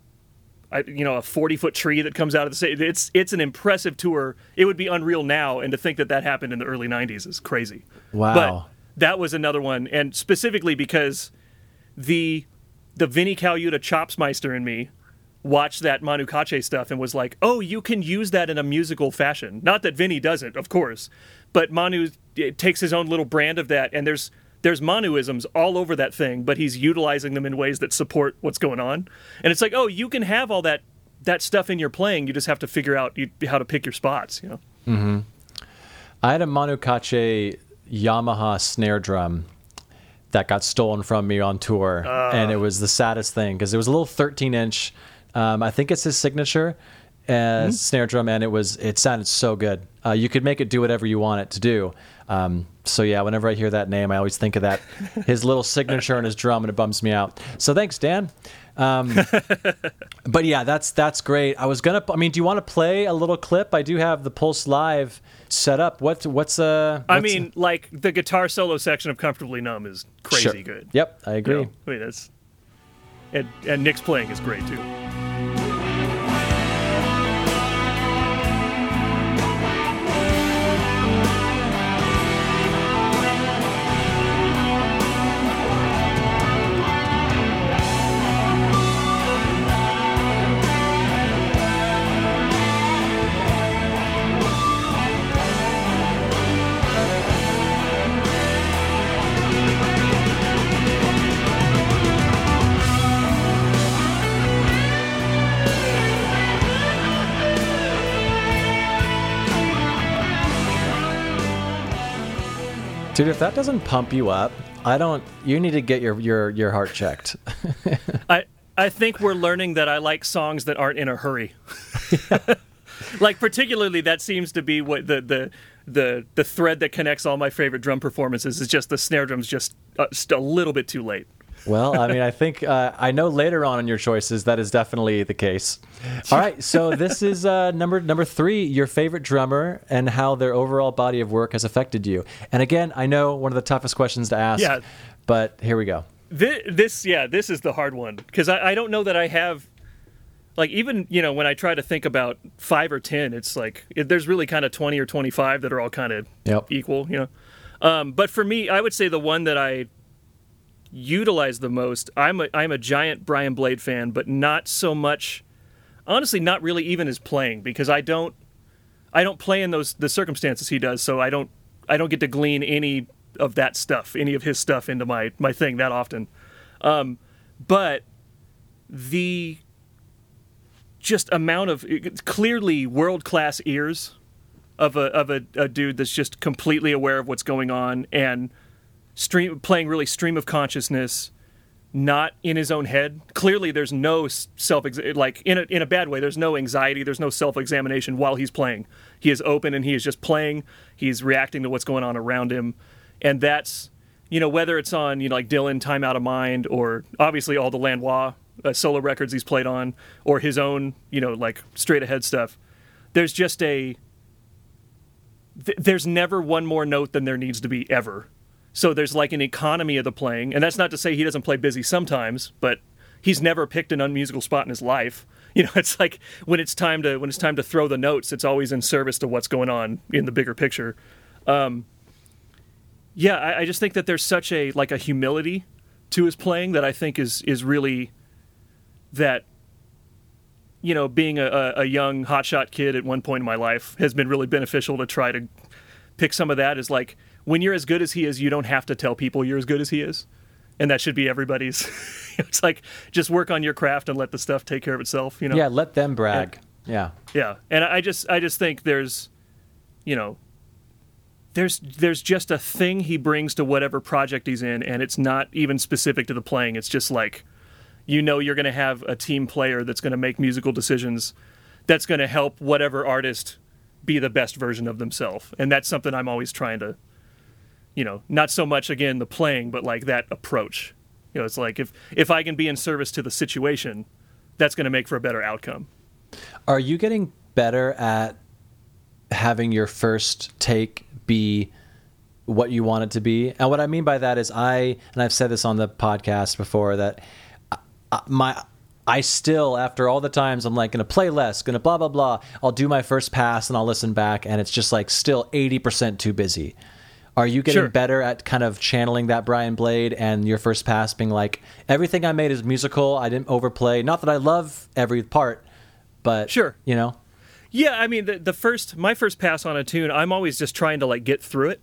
you know, a 40 foot tree that comes out of the stage. It's, it's an impressive tour. It would be unreal now. And to think that that happened in the early 90s is crazy. Wow. But that was another one. And specifically because the, the Vinnie Colaiuta Chopsmeister in me watched that Manu Katché stuff and was like, "Oh, you can use that in a musical fashion." Not that Vinnie doesn't, of course, but Manu eh, takes his own little brand of that, and there's there's Manuisms all over that thing, but he's utilizing them in ways that support what's going on. And it's like, oh, you can have all that that stuff in your playing. You just have to figure out you, how to pick your spots. You know. I had a Manu Katché Yamaha snare drum that got stolen from me on tour, and it was the saddest thing because it was a little 13 inch. Um, I think it's his signature uh, snare drum, and it was it sounded so good. Uh, you could make it do whatever you want it to do. Um, so yeah, whenever I hear that name, I always think of that his little signature on his drum, and it bums me out. So thanks, Dan. Um, but yeah, that's that's great. I was gonna. I mean, do you want to play a little clip? I do have the Pulse Live set up. What what's uh? I mean, like the guitar solo section of "Comfortably Numb" is crazy Sure. good. Yep, I You agree. know, I mean, that's and and Nick's playing is great too. Dude, if that doesn't pump you up, I don't. You need to get your your your heart checked. I I think we're learning that I like songs that aren't in a hurry. like particularly that seems to be what the the the the thread that connects all my favorite drum performances is just the snare drum's just, uh, just a little bit too late. Well, I mean, I think uh, I know later on in your choices that is definitely the case. All right, so this is uh, number number three, your favorite drummer and how their overall body of work has affected you. And again, I know one of the toughest questions to ask. Yeah. But here we go. This, this yeah, this is the hard one because I, I don't know that I have like even you know when I try to think about five or ten, it's like it, there's really kind of twenty or twenty five that are all kind of Yep. equal, you know. Um, but for me, I would say the one that I utilize the most. I'm a I'm a giant Brian Blade fan, but not so much. Honestly, not really even his playing because I don't I don't play in those the circumstances he does, so I don't I don't get to glean any of that stuff, any of his stuff into my my thing that often. Um, but the just amount of clearly world class ears of a of a, a dude that's just completely aware of what's going on and stream playing really stream of consciousness not in his own head. Clearly there's no self like in a, in a bad way there's no anxiety there's no self-examination while he's playing. He is open and he is just playing. He's reacting to what's going on around him. And that's you know whether it's on you know like dylan time out of mind or obviously all the lanois uh, solo records he's played on or his own you know like straight ahead stuff there's just a th- there's never one more note than there needs to be ever. So there's like an economy of the playing, and that's not to say he doesn't play busy sometimes, but he's never picked an unmusical spot in his life. You know, it's like when it's time to when it's time to throw the notes, it's always in service to what's going on in the bigger picture. Um, yeah, I, I just think that there's such a like a humility to his playing that I think is is really that you know being a, a young hotshot kid at one point in my life has been really beneficial to try to pick some of that as like when you're as good as he is, you don't have to tell people you're as good as he is. And that should be everybody's. it's like just work on your craft and let the stuff take care of itself. You know. Yeah, let them brag. Yeah. Yeah, and I just I just think there's, you know, there's there's just a thing he brings to whatever project he's in, and it's not even specific to the playing. It's just like, you know, you're going to have a team player that's going to make musical decisions, that's going to help whatever artist be the best version of themselves, and that's something I'm always trying to, you know, not so much again the playing, but like that approach. You know, it's like if if I can be in service to the situation, that's going to make for a better outcome. Are you getting better at having your first take be what you want it to be? And what I mean by that is I and I've said this on the podcast before that my I still after all the times I'm like going to play less, going to blah blah blah. I'll do my first pass and I'll listen back and it's just like still 80% too busy. Are you getting Sure. better at kind of channeling that Brian Blade and your first pass being like everything I made is musical. I didn't overplay. Not that I love every part, but Sure. you know. Yeah, I mean the the first my first pass on a tune, I'm always just trying to like get through it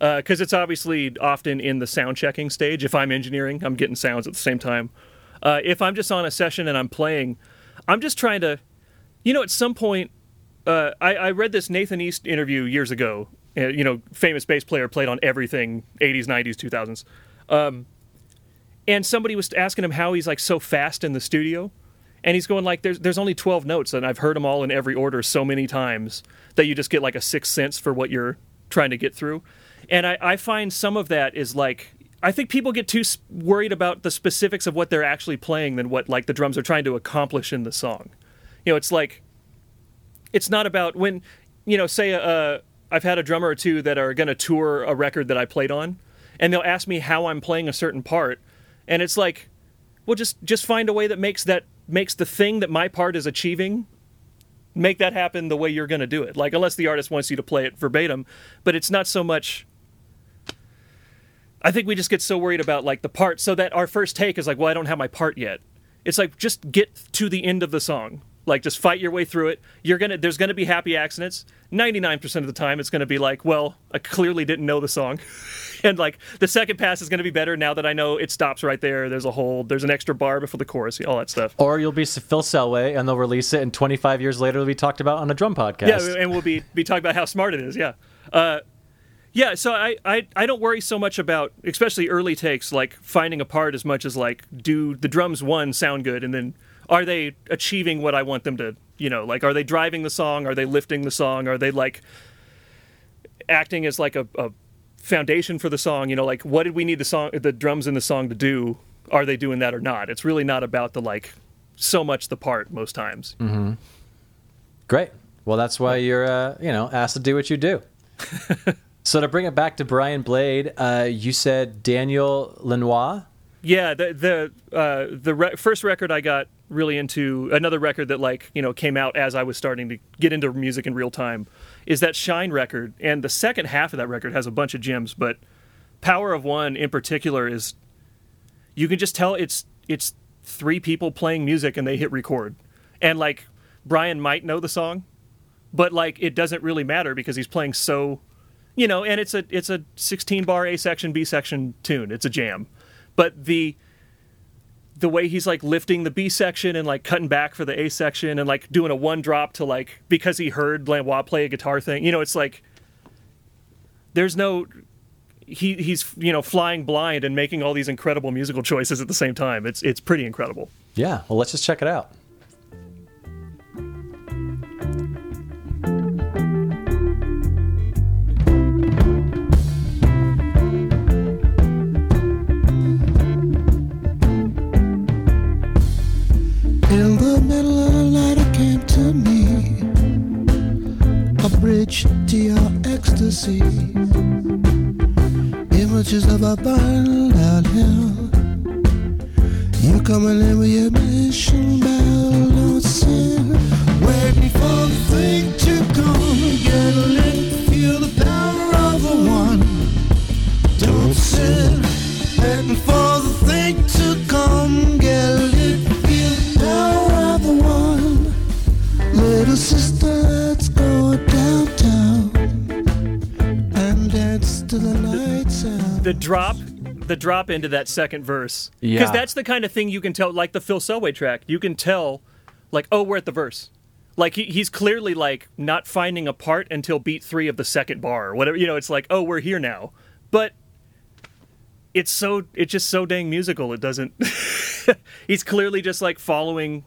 because it's obviously often in the sound checking stage. If I'm engineering, I'm getting sounds at the same time. Uh, if I'm just on a session and I'm playing, I'm just trying to, you know, at some point, uh, I, I read this Nathan East interview years ago. You know, famous bass player played on everything, 80s, 90s, 2000s. Um, and somebody was asking him how he's like so fast in the studio. And he's going like there's there's only 12 notes and I've heard them all in every order so many times that you just get like a sixth sense for what you're trying to get through. And I, I find some of that is like I think people get too worried about the specifics of what they're actually playing than what like the drums are trying to accomplish in the song. You know it's like it's not about when you know say uh, I've had a drummer or two that are going to tour a record that I played on and they'll ask me how I'm playing a certain part and it's like well just just find a way that makes that makes the thing that my part is achieving make that happen the way you're going to do it. Like unless the artist wants you to play it verbatim but it's not so much I think we just get so worried about like the part. So that our first take is like well I don't have my part yet. It's like just get to the end of the song like just fight your way through it. You're gonna there's gonna be happy accidents. 99% of the time it's gonna be like well i clearly didn't know the song. And like the second pass is gonna be better now that i know it stops right there. There's a hold there's an extra bar before the chorus all that stuff. Or you'll be Phil Selway and they'll release it, and 25 years later it'll be talked about on a drum podcast. yeah and we'll be be talking about how smart it is yeah. Uh, yeah so I, I i don't worry so much about especially early takes like finding a part as much as like do the drums one sound good and then are they achieving what i want them to you know like are they driving the song are they lifting the song are they like acting as like a, a foundation for the song you know like what did we need the song the drums in the song to do are they doing that or not it's really not about the like so much the part most times Mm-hmm. Great. Well, that's why you're, uh, you know, asked to do what you do. so to bring it back to Brian Blade, uh, you said Daniel Lanois. Yeah, the the uh, the re- first record I got really into, another record that like you know came out as I was starting to get into music in real time, is that Shine record, and the second half of that record has a bunch of gems, but Power of One in particular is, you can just tell it's it's three people playing music and they hit record, and like Brian might know the song, but like it doesn't really matter because he's playing so you know and it's a it's a 16 bar a section b section tune. It's a jam. But the the way he's like lifting the b section and like cutting back for the a section and like doing a one drop to like because he heard Lanois play a guitar thing you know it's like there's no he he's you know flying blind and making all these incredible musical choices at the same time it's it's pretty incredible Yeah. Well, let's just check it out. bridge to your ecstasy. Images of a burned out hill. You coming in with your mission bell on sin. Waiting for the thing to come. Get a lit, feel the power of a one. Don't sin. waiting for the drop the drop into that second verse. Because Yeah. that's the kind of thing you can tell like the phil selway track you can tell like oh we're at the verse. Like he, he's clearly like not finding a part until beat three of the second bar or whatever you know it's like oh we're here now. But it's so it's just so dang musical it doesn't he's clearly just like following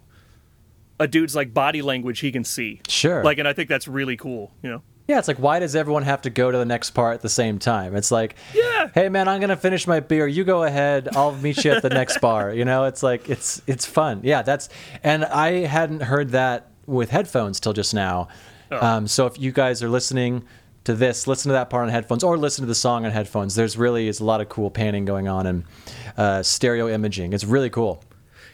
a dude's like body language he can see. Sure. like and i think that's really cool you know Yeah, it's like why does everyone have to go to the next part at the same time? It's like, Yeah. hey man, I'm gonna finish my beer. You go ahead. I'll meet you at the next bar. You know, it's like it's it's fun. Yeah, that's and I hadn't heard that with headphones till just now. Oh. Um, so if you guys are listening to this, listen to that part on headphones or listen to the song on headphones. There's really is a lot of cool panning going on and uh, stereo imaging. It's really cool.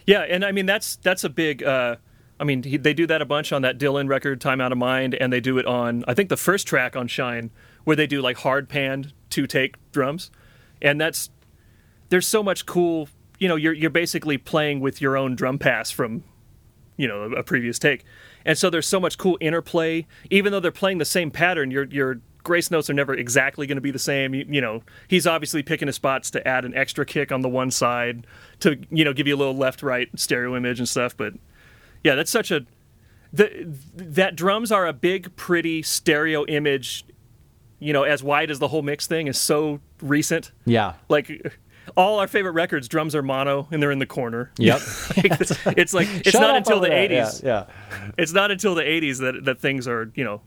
Yeah, and I mean that's that's a big. Uh, I mean he, they do that a bunch on that Dylan record, "Time Out of Mind," and they do it on I think the first track on Shine, where they do like hard panned two take drums, and that's there's so much cool. You know, you're you're basically playing with your own drum pass from, you know, a, a previous take, and so there's so much cool interplay. Even though they're playing the same pattern, your your grace notes are never exactly going to be the same. You, you know, he's obviously picking his spots to add an extra kick on the one side to you know give you a little left right stereo image and stuff. But yeah, that's such a the, that drums are a big, pretty stereo image. You know, as wide as the whole mix thing is so recent. Yeah. Like all our favorite records, drums are mono and they're in the corner. Yep. it's like it's Shut not until the there. '80s. Yeah. It's not until the '80s that that things are you know.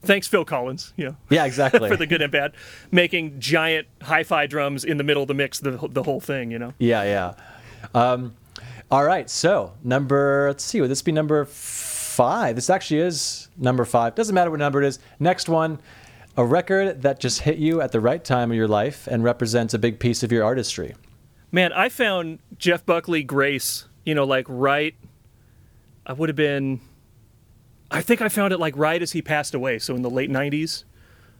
Thanks, Phil Collins. You know. Yeah. Exactly. for the good and bad, making giant hi-fi drums in the middle of the mix, the the whole thing, you know. Yeah, yeah. Um, all right, so number, let's see, would this be number five? This actually is number five. Doesn't matter what number it is. Next one, a record that just hit you at the right time of your life and represents a big piece of your artistry. Man, I found Jeff Buckley Grace, you know, like right. I would have been. I think I found it like right as he passed away, so in the late '90s.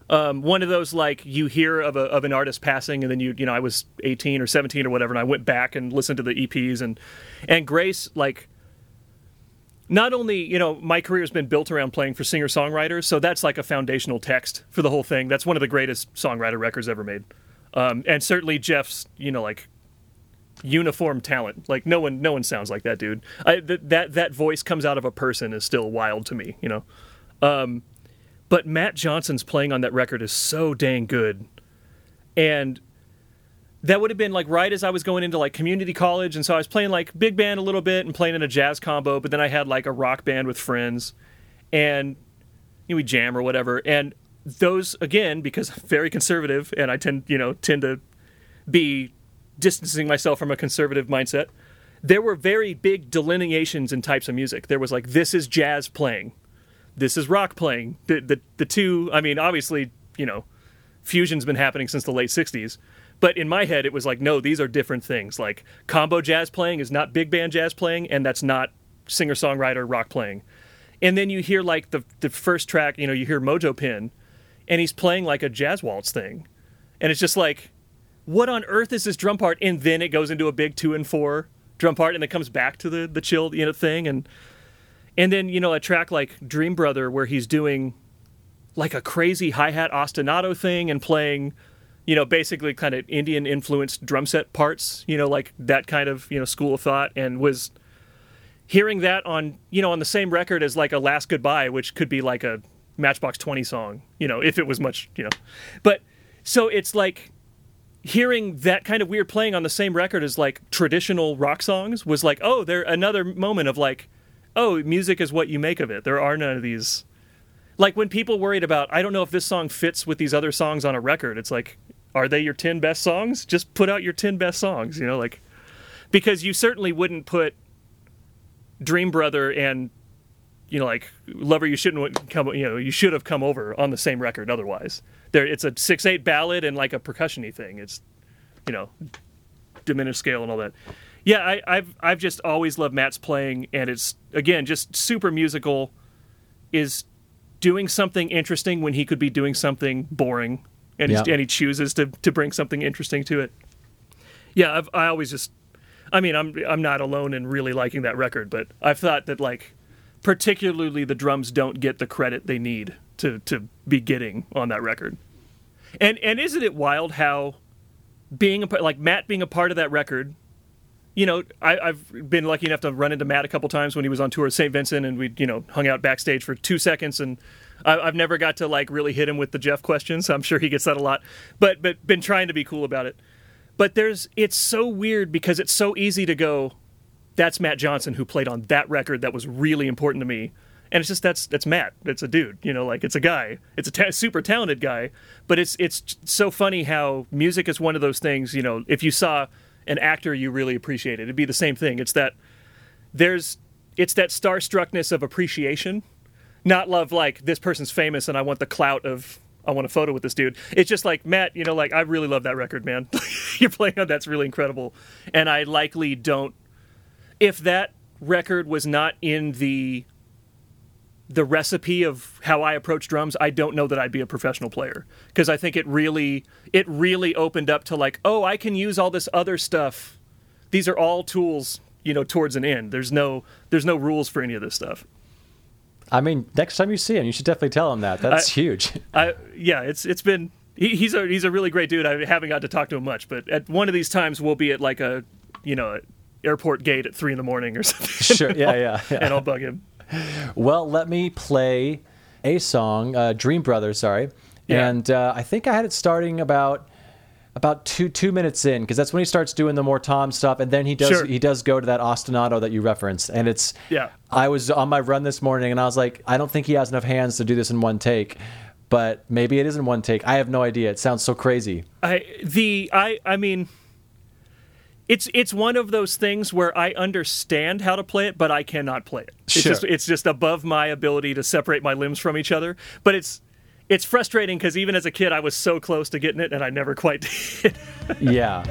Um, one of those like you hear of a of an artist passing, and then you you know I was 18 or 17 or whatever, and I went back and listened to the EPs and and Grace like. Not only you know my career has been built around playing for singer songwriters, so that's like a foundational text for the whole thing. That's one of the greatest songwriter records ever made, um, and certainly Jeff's you know like uniform talent. Like no one, no one sounds like that dude. I, th- that that voice comes out of a person is still wild to me, you know. Um, but Matt Johnson's playing on that record is so dang good, and that would have been like right as I was going into like community college, and so I was playing like big band a little bit and playing in a jazz combo, but then I had like a rock band with friends, and you know, we jam or whatever, and those again because I'm very conservative and I tend you know tend to be distancing myself from a conservative mindset. There were very big delineations in types of music. There was like this is jazz playing, this is rock playing. The the the two. I mean, obviously, you know, fusion's been happening since the late '60s. But in my head, it was like, no, these are different things. Like combo jazz playing is not big band jazz playing, and that's not singer songwriter rock playing. And then you hear like the the first track, you know, you hear Mojo Pin, and he's playing like a jazz waltz thing, and it's just like, what on earth is this drum part? And then it goes into a big two and four drum part, and then comes back to the the chill you know thing, and and then you know a track like Dream Brother where he's doing like a crazy hi hat ostinato thing and playing, you know, basically kind of Indian influenced drum set parts, you know, like that kind of you know school of thought, and was hearing that on you know on the same record as like a Last Goodbye, which could be like a Matchbox Twenty song, you know, if it was much, you know, but so it's like hearing that kind of weird playing on the same record as like traditional rock songs was like oh there another moment of like oh music is what you make of it. There are none of these. Like when people worried about i don't know if this song fits with these other songs on a record it's like are they your 10 best songs? Just put out your 10 best songs you know like because you certainly wouldn't put dream brother and you know like lover you shouldn't come you know you should have come over on the same record otherwise. There it's a 6-8 ballad and like a percussiony thing. It's you know diminished scale and all that yeah I, i've i've just always loved matt's playing and it's again just super musical is doing something interesting when he could be doing something boring and, Yeah. and he chooses to, to bring something interesting to it yeah I've, i always just i mean i'm i'm not alone in really liking that record but i've thought that like particularly the drums don't get the credit they need to to be getting on that record. And and isn't it wild how being a part like Matt being a part of that record you know, I, have been lucky enough to run into Matt a couple times when he was on tour at St. Vincent, and we, you know, hung out backstage for two seconds, and I, have never got to like really hit him with the Jeff questions. I'm sure he gets that a lot, but but been trying to be cool about it. But there's it's so weird because it's so easy to go, that's Matt Johnson who played on that record that was really important to me, and it's just that's that's Matt. It's a dude, you know, like it's a guy. It's a ta- super talented guy, but it's it's so funny how music is one of those things. You know, if you saw an actor you really appreciated, it'd be the same thing. It's that there's it's that starstruckness of appreciation, not love like this person's famous and I want the clout of I want a photo with this dude. It's just like Matt, you know, like I really love that record, man. You're playing on that's really incredible, and I likely don't. If that record was not in the the recipe of how I approach drums, I don't know that I'd be a professional player because I think it really it really opened up to like, oh, I can use all this other stuff. These are all tools, you know, towards an end. There's no there's no rules for any of this stuff. I mean, next time you see him, you should definitely tell him that. That's I, huge. I yeah, it's it's been he, he's a he's a really great dude. I haven't got to talk to him much, but at one of these times we'll be at like a you know airport gate at three in the morning or something. Sure. Yeah, yeah, yeah. And I'll bug him. Well, let me play a song, uh, Dream Brothers. Sorry, Yeah. and uh, I think I had it starting about about two two minutes in because that's when he starts doing the more Tom stuff, and then he does Sure. he does go to that ostinato that you referenced, and it's Yeah. I was on my run this morning, and I was like, I don't think he has enough hands to do this in one take. But maybe it is in one take. I have no idea. It sounds so crazy. I the I I mean it's it's one of those things where I understand how to play it, but I cannot play it. It's Sure. just it's just above my ability to separate my limbs from each other. But it's it's frustrating because even as a kid, I was so close to getting it, and I never quite did. Yeah.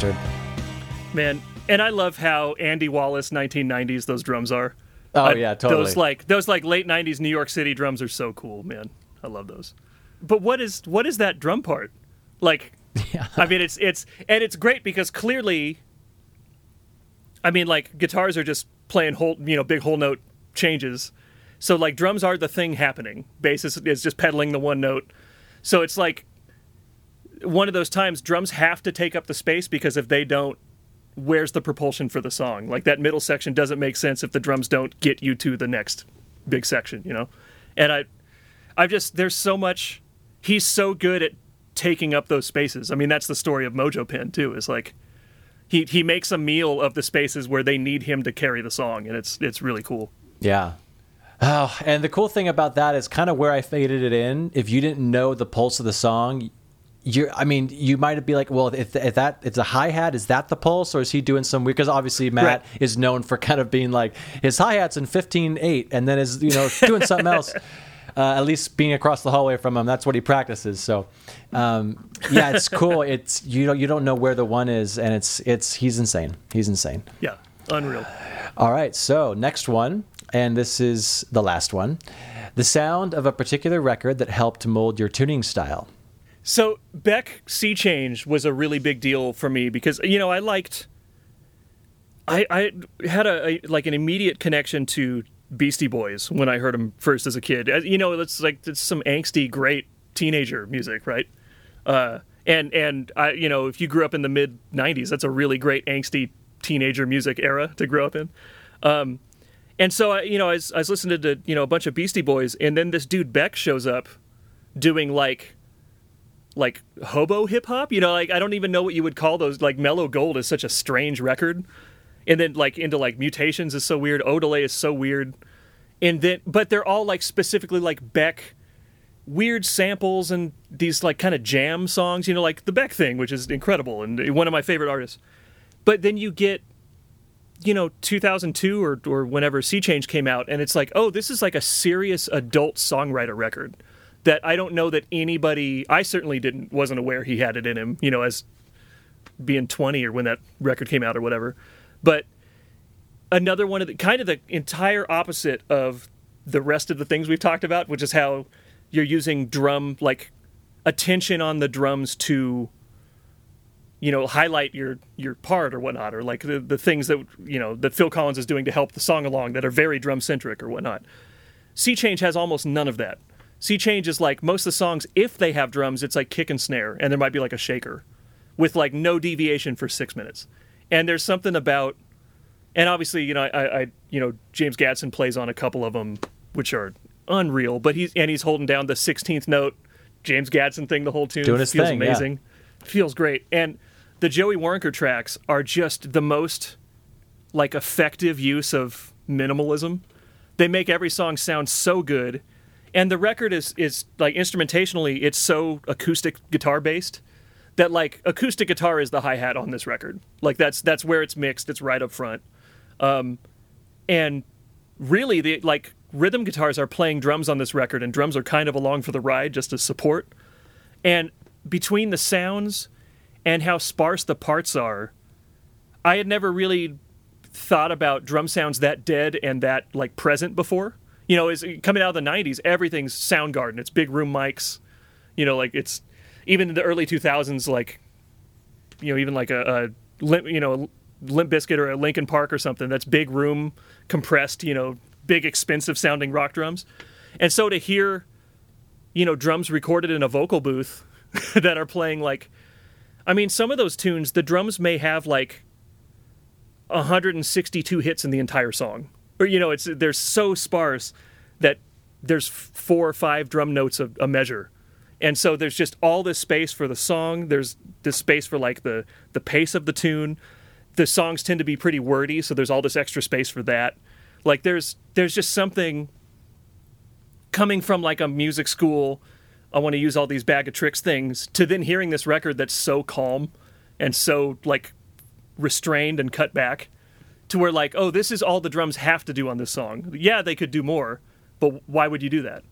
Bastard. Man, and I love how Andy Wallace 1990s those drums are. Oh I- yeah, totally. Those like those like late 90s New York City drums are so cool, man. I love those. But what is what is that drum part? Like Yeah. I mean it's it's and it's great because clearly I mean like guitars are just playing whole, you know, big whole note changes. So like drums are the thing happening. Bass is, is just pedaling the one note. So it's like one of those times drums have to take up the space because if they don't where's the propulsion for the song like that middle section doesn't make sense if the drums don't get you to the next big section you know and i i've just there's so much he's so good at taking up those spaces i mean that's the story of mojo pin too is like he he makes a meal of the spaces where they need him to carry the song and it's it's really cool Yeah. Oh, and the cool thing about that is kind of where I faded it in. If you didn't know the pulse of the song, you're, I mean, you might be like, well, if, if that it's a hi hat, is that the pulse, or is he doing some weird? Because obviously Matt Right. is known for kind of being like his hi hats in fifteen eight, and then is you know doing something else. Uh, at least being across the hallway from him, that's what he practices. So, um, yeah, it's cool. It's you don't you don't know where the one is, and it's it's he's insane. He's insane. yeah unreal All right, so next one, and this is the last one. The sound of a particular record that helped mold your tuning style. So Beck Sea Change was a really big deal for me because you know I liked, I I had a, a like an immediate connection to Beastie Boys when I heard them first as a kid. You know, it's like it's some angsty, great teenager music, right? Uh, and and I you know if you grew up in the mid '90s, that's a really great angsty teenager music era to grow up in. Um, and so I you know I was, I was listening to you know a bunch of Beastie Boys, and then this dude Beck shows up doing like like hobo hip hop. You know, like I don't even know what you would call those. Like Mellow Gold is such a strange record, and then like into like Mutations is so weird. Odelay is so weird. and then but they're all like specifically like Beck weird samples and these like kind of jam songs, you know, like the Beck thing, which is incredible and one of my favorite artists. But then you get you know 2002 or or whenever Sea Change came out and it's like, "Oh, this is like a serious adult songwriter record." That I don't know that anybody I certainly didn't wasn't aware he had it in him, you know, as being 20 or when that record came out or whatever. But another one of the kind of the entire opposite of the rest of the things we've talked about, which is how you're using drum like attention on the drums to you know highlight your your part or whatnot or like the, the things that you know that phil collins is doing to help the song along that are very drum centric or whatnot sea change has almost none of that sea change is like most of the songs if they have drums it's like kick and snare and there might be like a shaker with like no deviation for six minutes and there's something about and obviously you know i, I you know james gadson plays on a couple of them which are unreal. But he's and he's holding down the 16th note James Gadson thing the whole tune. Doing his feels thing, amazing. Feels great. And the Joey Waronker tracks are just the most like effective use of minimalism. They make every song sound so good. And the record is is like instrumentationally it's so acoustic guitar based that like acoustic guitar is the hi hat on this record. Like that's that's where it's mixed. It's right up front. Um, and really the like rhythm guitars are playing drums on this record, and drums are kind of along for the ride just as support. And between the sounds and how sparse the parts are, I had never really thought about drum sounds that dead and that like present before. You know, is coming out of the '90s, everything's Soundgarden. It's big room mics. You know, like it's even in the early 2000s, like you know, even like a, a you know, Limp Bizkit or a Linkin Park or something. That's big room, compressed. You know, big, expensive sounding rock drums. And so to hear, you know, drums recorded in a vocal booth that are playing like, I mean, some of those tunes, the drums may have like 162 hits in the entire song. Or, you know, it's they're so sparse that there's four or five drum notes a, a measure. And so there's just all this space for the song. There's this space for like the the pace of the tune. The songs tend to be pretty wordy, so there's all this extra space for that. Like there's there's just something coming from like a music school. I want to use all these bag of tricks things to then hearing this record that's so calm and so like restrained and cut back to where like oh this is all the drums have to do on this song. Yeah, they could do more, but why would you do that?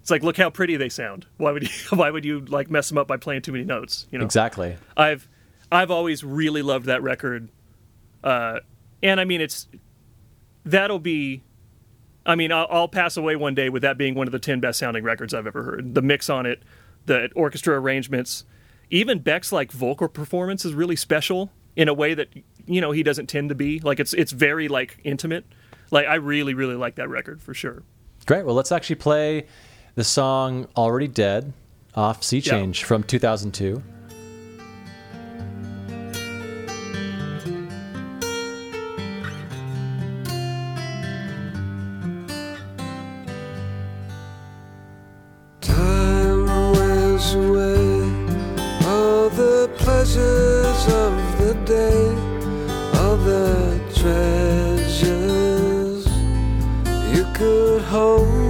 It's like look how pretty they sound. Why would you why would you like mess them up by playing too many notes, you know? Exactly. I've I've always really loved that record. Uh, and I mean it's that'll be I mean, I'll, I'll, pass away one day with that being one of the 10 best sounding records I've ever heard. The mix on it, the orchestra arrangements, even Beck's like vocal performance is really special in a way that you know he doesn't tend to be. Like it's it's very like intimate. Like I really really like that record for sure. Great. Well, let's actually play the song "Already Dead" off Sea Change yeah. from 2002. treasures you could hold.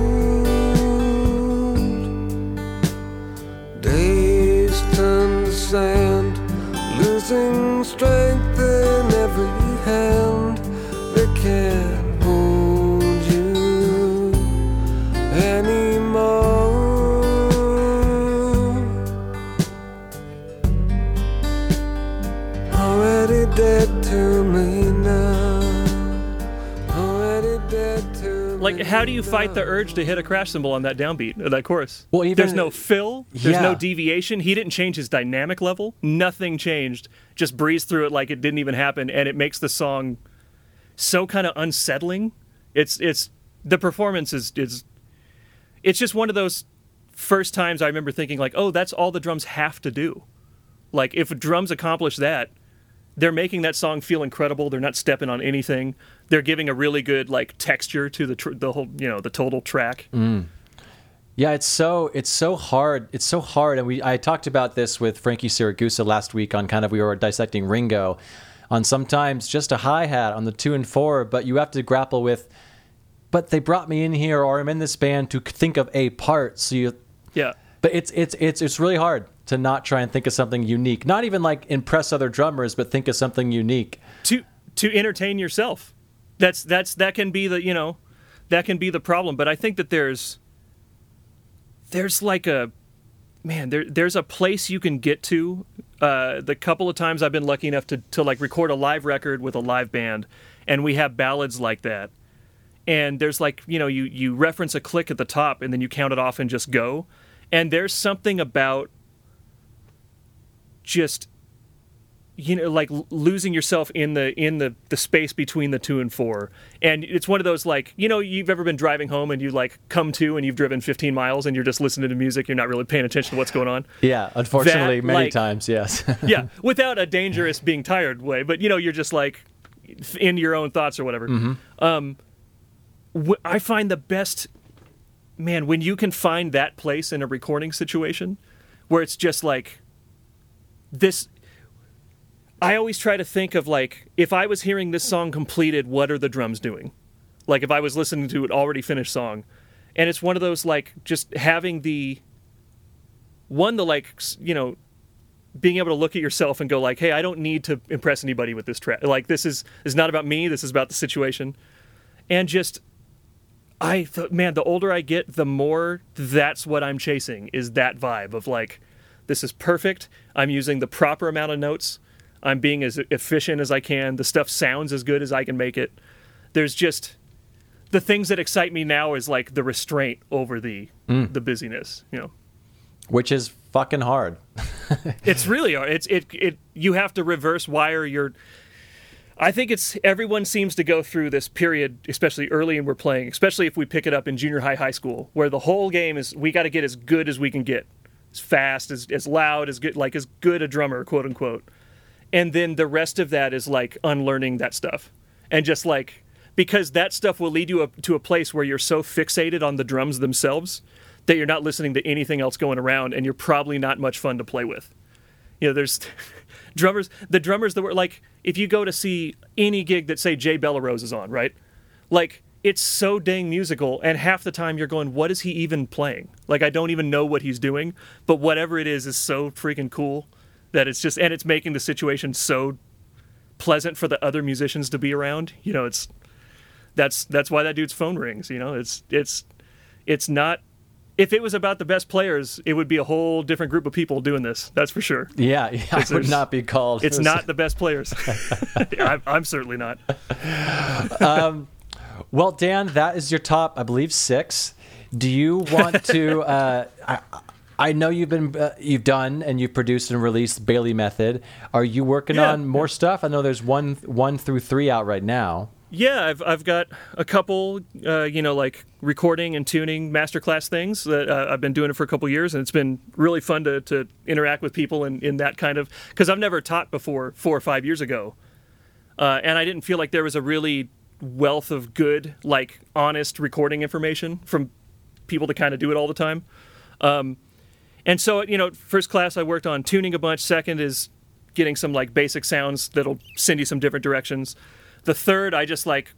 How do you fight the urge to hit a crash cymbal on that downbeat, uh, that chorus? Well, even, there's no fill, there's yeah. no deviation. He didn't change his dynamic level. Nothing changed. Just breeze through it like it didn't even happen, and it makes the song so kind of unsettling. It's it's the performance is is it's just one of those first times I remember thinking like, oh, that's all the drums have to do. Like if drums accomplish that, they're making that song feel incredible. They're not stepping on anything. They're giving a really good like texture to the tr- the whole you know the total track. Mm. Yeah, it's so it's so hard. It's so hard, and we I talked about this with Frankie Siragusa last week on kind of we were dissecting Ringo, on sometimes just a hi hat on the two and four, but you have to grapple with but they brought me in here, or I'm in this band to think of a part. So you, Yeah. but it's it's it's it's really hard to not try and think of something unique. Not even like impress other drummers, but think of something unique. to to entertain yourself. That's that's that can be the you know that can be the problem. But I think that there's there's like a man there there's a place you can get to. Uh, the couple of times I've been lucky enough to to like record a live record with a live band, and we have ballads like that. And there's like you know you you reference a click at the top, and then you count it off and just go. And there's something about just you know like losing yourself in the in the the space between the two and four. And it's one of those like you know you've ever been driving home and you like come to and you've driven 15 miles and you're just listening to music you're not really paying attention to what's going on? Yeah, unfortunately, That, many like- times, yes. yeah without a dangerous being tired way but you know you're just like in your own thoughts or whatever. Um wh- i find the best man when you can find that place in a recording situation where it's just like this I always try to think of like if I was hearing this song completed, what are the drums doing? Like if I was listening to an already finished song, and it's one of those like just having the one the like you know being able to look at yourself and go like, hey, I don't need to impress anybody with this track. Like this is is not about me. This is about the situation, and just I th- man, the older I get, the more that's what I'm chasing is that vibe of like, this is perfect. I'm using the proper amount of notes. I'm being as efficient as I can. The stuff sounds as good as I can make it. There's just the things that excite me now is like the restraint over the hmm. the busyness. You know, Which is fucking hard. it's really hard. It's it it you have to reverse wire your. I think it's everyone seems to go through this period, especially early in we're playing, especially if we pick it up in junior high, high school, where the whole game is we got to get as good as we can get, as fast, as as loud, as good, like as good a drummer, quote unquote, and then the rest of that is like unlearning that stuff, and just like because that stuff will lead you up to a place where you're so fixated on the drums themselves that you're not listening to anything else going around, and you're probably not much fun to play with. You know there's drummers the drummers that were like if you go to see any gig that say jay bellerose is on right? Like it's so dang musical and half the time you're going what is he even playing? Like i don't even know what he's doing but whatever it is is so freaking cool that it's just and it's making the situation so pleasant for the other musicians to be around you know it's that's that's why that dude's phone rings you know it's it's it's not if it was about the best players it would be a whole different group of people doing this that's for sure Yeah, yeah I would not be called. it's not the best players. I'm, I'm certainly not. Well, Dan, that is your top, I believe, six. Do you want to? uh, I, I know you've been, uh, you've done, and you've produced and released Bailey Method. Are you working Yeah. on more stuff? I know there's one, one through three out right now. Yeah, I've I've got a couple, uh, you know, like recording and tuning masterclass things that uh, I've been doing it for a couple years, and it's been really fun to to interact with people in in that kind of because I've never taught before four or five years ago, uh, and I didn't feel like there was a really wealth of good, like honest recording information from people to kind of do it all the time. Um, and so, you know, first class I worked on tuning a bunch. Second is getting some like basic sounds that'll send you some different directions. The third, I just like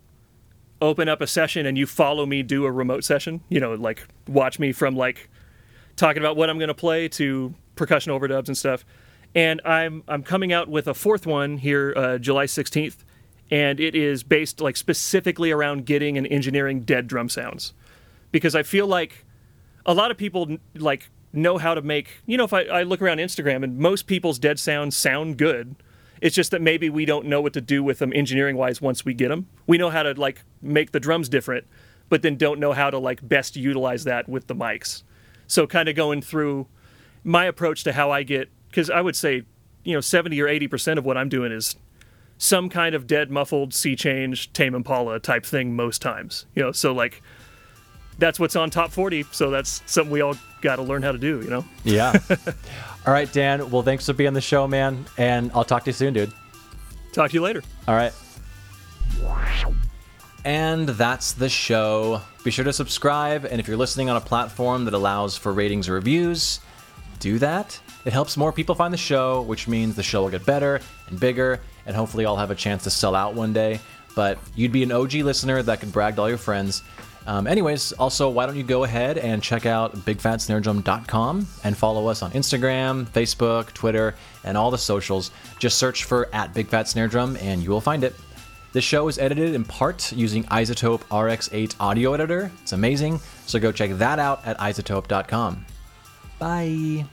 open up a session and you follow me do a remote session. You know, like watch me from like talking about what I'm going to play to percussion overdubs and stuff. And I'm I'm coming out with a fourth one here, uh, July 16th, and it is based like specifically around getting and engineering dead drum sounds, because I feel like a lot of people like know how to make you know if I, I look around instagram and most people's dead sounds sound good. It's just that maybe we don't know what to do with them engineering wise once we get them. We know how to like make the drums different but then don't know how to like best utilize that with the mics. So kind of going through my approach to how i get because i would say you know 70 or 80 percent of what i'm doing is some kind of dead muffled sea change tame impala type thing most times you know? So like that's what's on top 40 so that's something we all got to learn how to do you know Yeah. All right, Dan. Well, thanks for being on the show, man. And I'll talk to you soon, dude. talk to you later All right. And that's the show. Be sure to subscribe. And if you're listening on a platform that allows for ratings or reviews, do that. It helps more people find the show, which means the show will get better and bigger. And hopefully, I'll have a chance to sell out one day. but you'd be an OG listener that could brag to all your friends. Um, anyways, also, why don't you go ahead and check out bigfatsnaredrum.com and follow us on Instagram, Facebook, Twitter, and all the socials. Just search for at Big Fat Snare Drum and you will find it. This show is edited in part using iZotope RX8 audio editor. It's amazing, so go check that out at izotope.com. Bye.